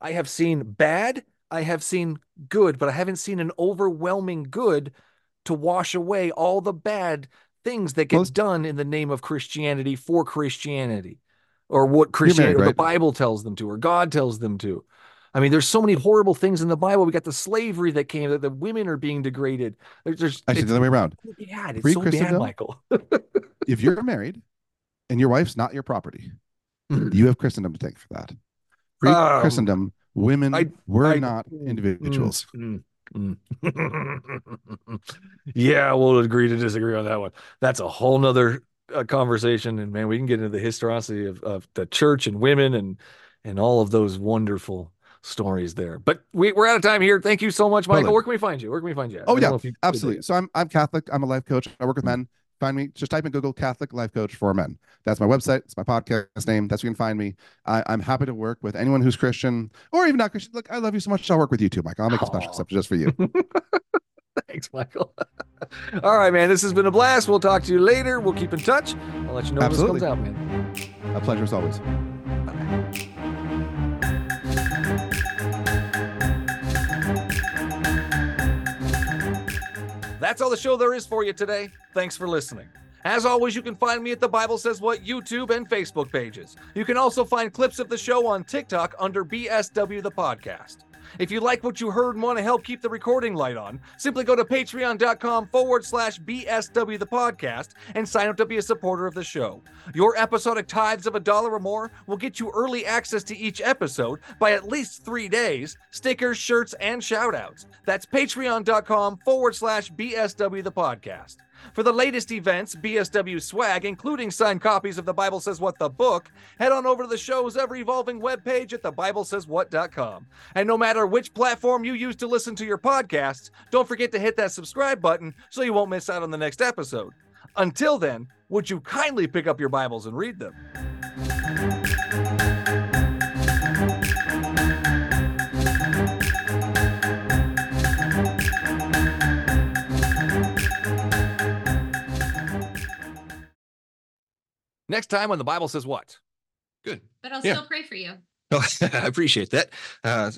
I have seen bad, I have seen good, but I haven't seen an overwhelming good to wash away all the bad things that get Well, done in the name of Christianity for Christianity or what Christianity or the right? Bible tells them to or God tells them to. I mean, there's so many horrible things in the Bible. We got the slavery that came, that the women are being degraded. There's, there's Actually, the other way around. bad. It's so bad, Michael. [laughs] If you're married and your wife's not your property, Mm. you have Christendom to thank for that. Pre Um, Christendom, women I- were I- not mm, individuals. Mm, mm, mm. [laughs] yeah, we'll agree to disagree on that one. That's a whole nother uh, conversation, and man, we can get into the historicity of, of the church and women and and all of those wonderful stories there. But we, we're out of time here. Thank you so much, Michael. Totally. Where can we find you? Where can we find you? Oh yeah, you- absolutely. So I'm I'm Catholic. I'm a life coach. I work with men. Find me. Just type in Google Catholic Life Coach for Men. That's my website. It's my podcast name. That's where you can find me. I, I'm happy to work with anyone who's Christian or even not Christian. Look, I love you so much. I'll work with you too, Michael. I'll make a special exception just for you. [laughs] Thanks, Michael. [laughs] all right, man. This has been a blast. We'll talk to you later. We'll keep in touch. I'll let you know Absolutely. when this comes out, man. a pleasure as always. That's all the show there is for you today. Thanks for listening. As always, you can find me at the Bible Says What YouTube and Facebook pages. You can also find clips of the show on TikTok under BSW the Podcast. If you like what you heard and want to help keep the recording light on, simply go to patreon.com forward slash BSW the podcast and sign up to be a supporter of the show. Your episodic tithes of a dollar or more will get you early access to each episode by at least three days, stickers, shirts, and shoutouts. That's patreon.com forward slash BSW the podcast. For the latest events, BSW swag, including signed copies of The Bible Says What the book, head on over to the show's ever evolving webpage at thebiblesayswhat.com. And no matter which platform you use to listen to your podcasts, don't forget to hit that subscribe button so you won't miss out on the next episode. Until then, would you kindly pick up your Bibles and read them? Next time when the Bible says what? Good. But I'll Yeah. still pray for you. Oh, [laughs] I appreciate that. Uh,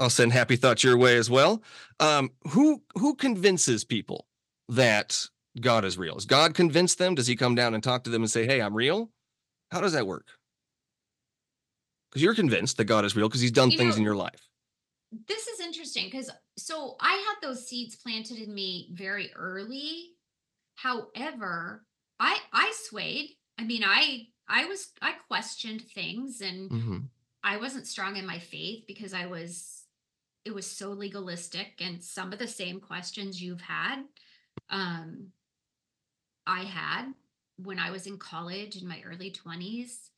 I'll send happy thoughts your way as well. Um, who who convinces people that God is real? Does God convince them? Does He come down and talk to them and say, "Hey, I'm real"? How does that work? Because you're convinced that God is real because He's done You things know- in your life. This is interesting because so I had those seeds planted in me very early. However, I I swayed. I mean, I I was I questioned things and hmm I wasn't strong in my faith because I was it was so legalistic and some of the same questions you've had um I had when I was in college in my early 20s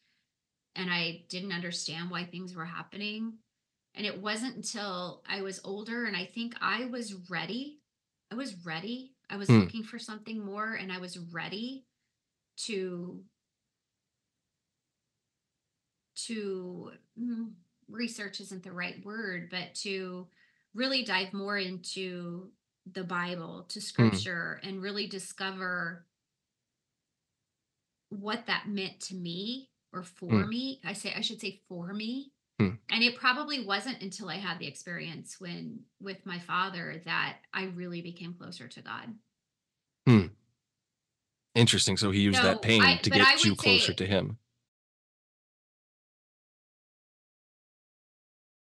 and I didn't understand why things were happening and it wasn't until I was older and I think I was ready I was ready I was Hmm. looking for something more and I was ready to to mm, research isn't the right word, but to really dive more into the Bible, to scripture, and really discover what that meant to me or for Mm. me. I say I should say for me. Mm. And it probably wasn't until I had the experience when with my father that I really became closer to God. Interesting. So He used No, that pain I- to get you closer say- to Him.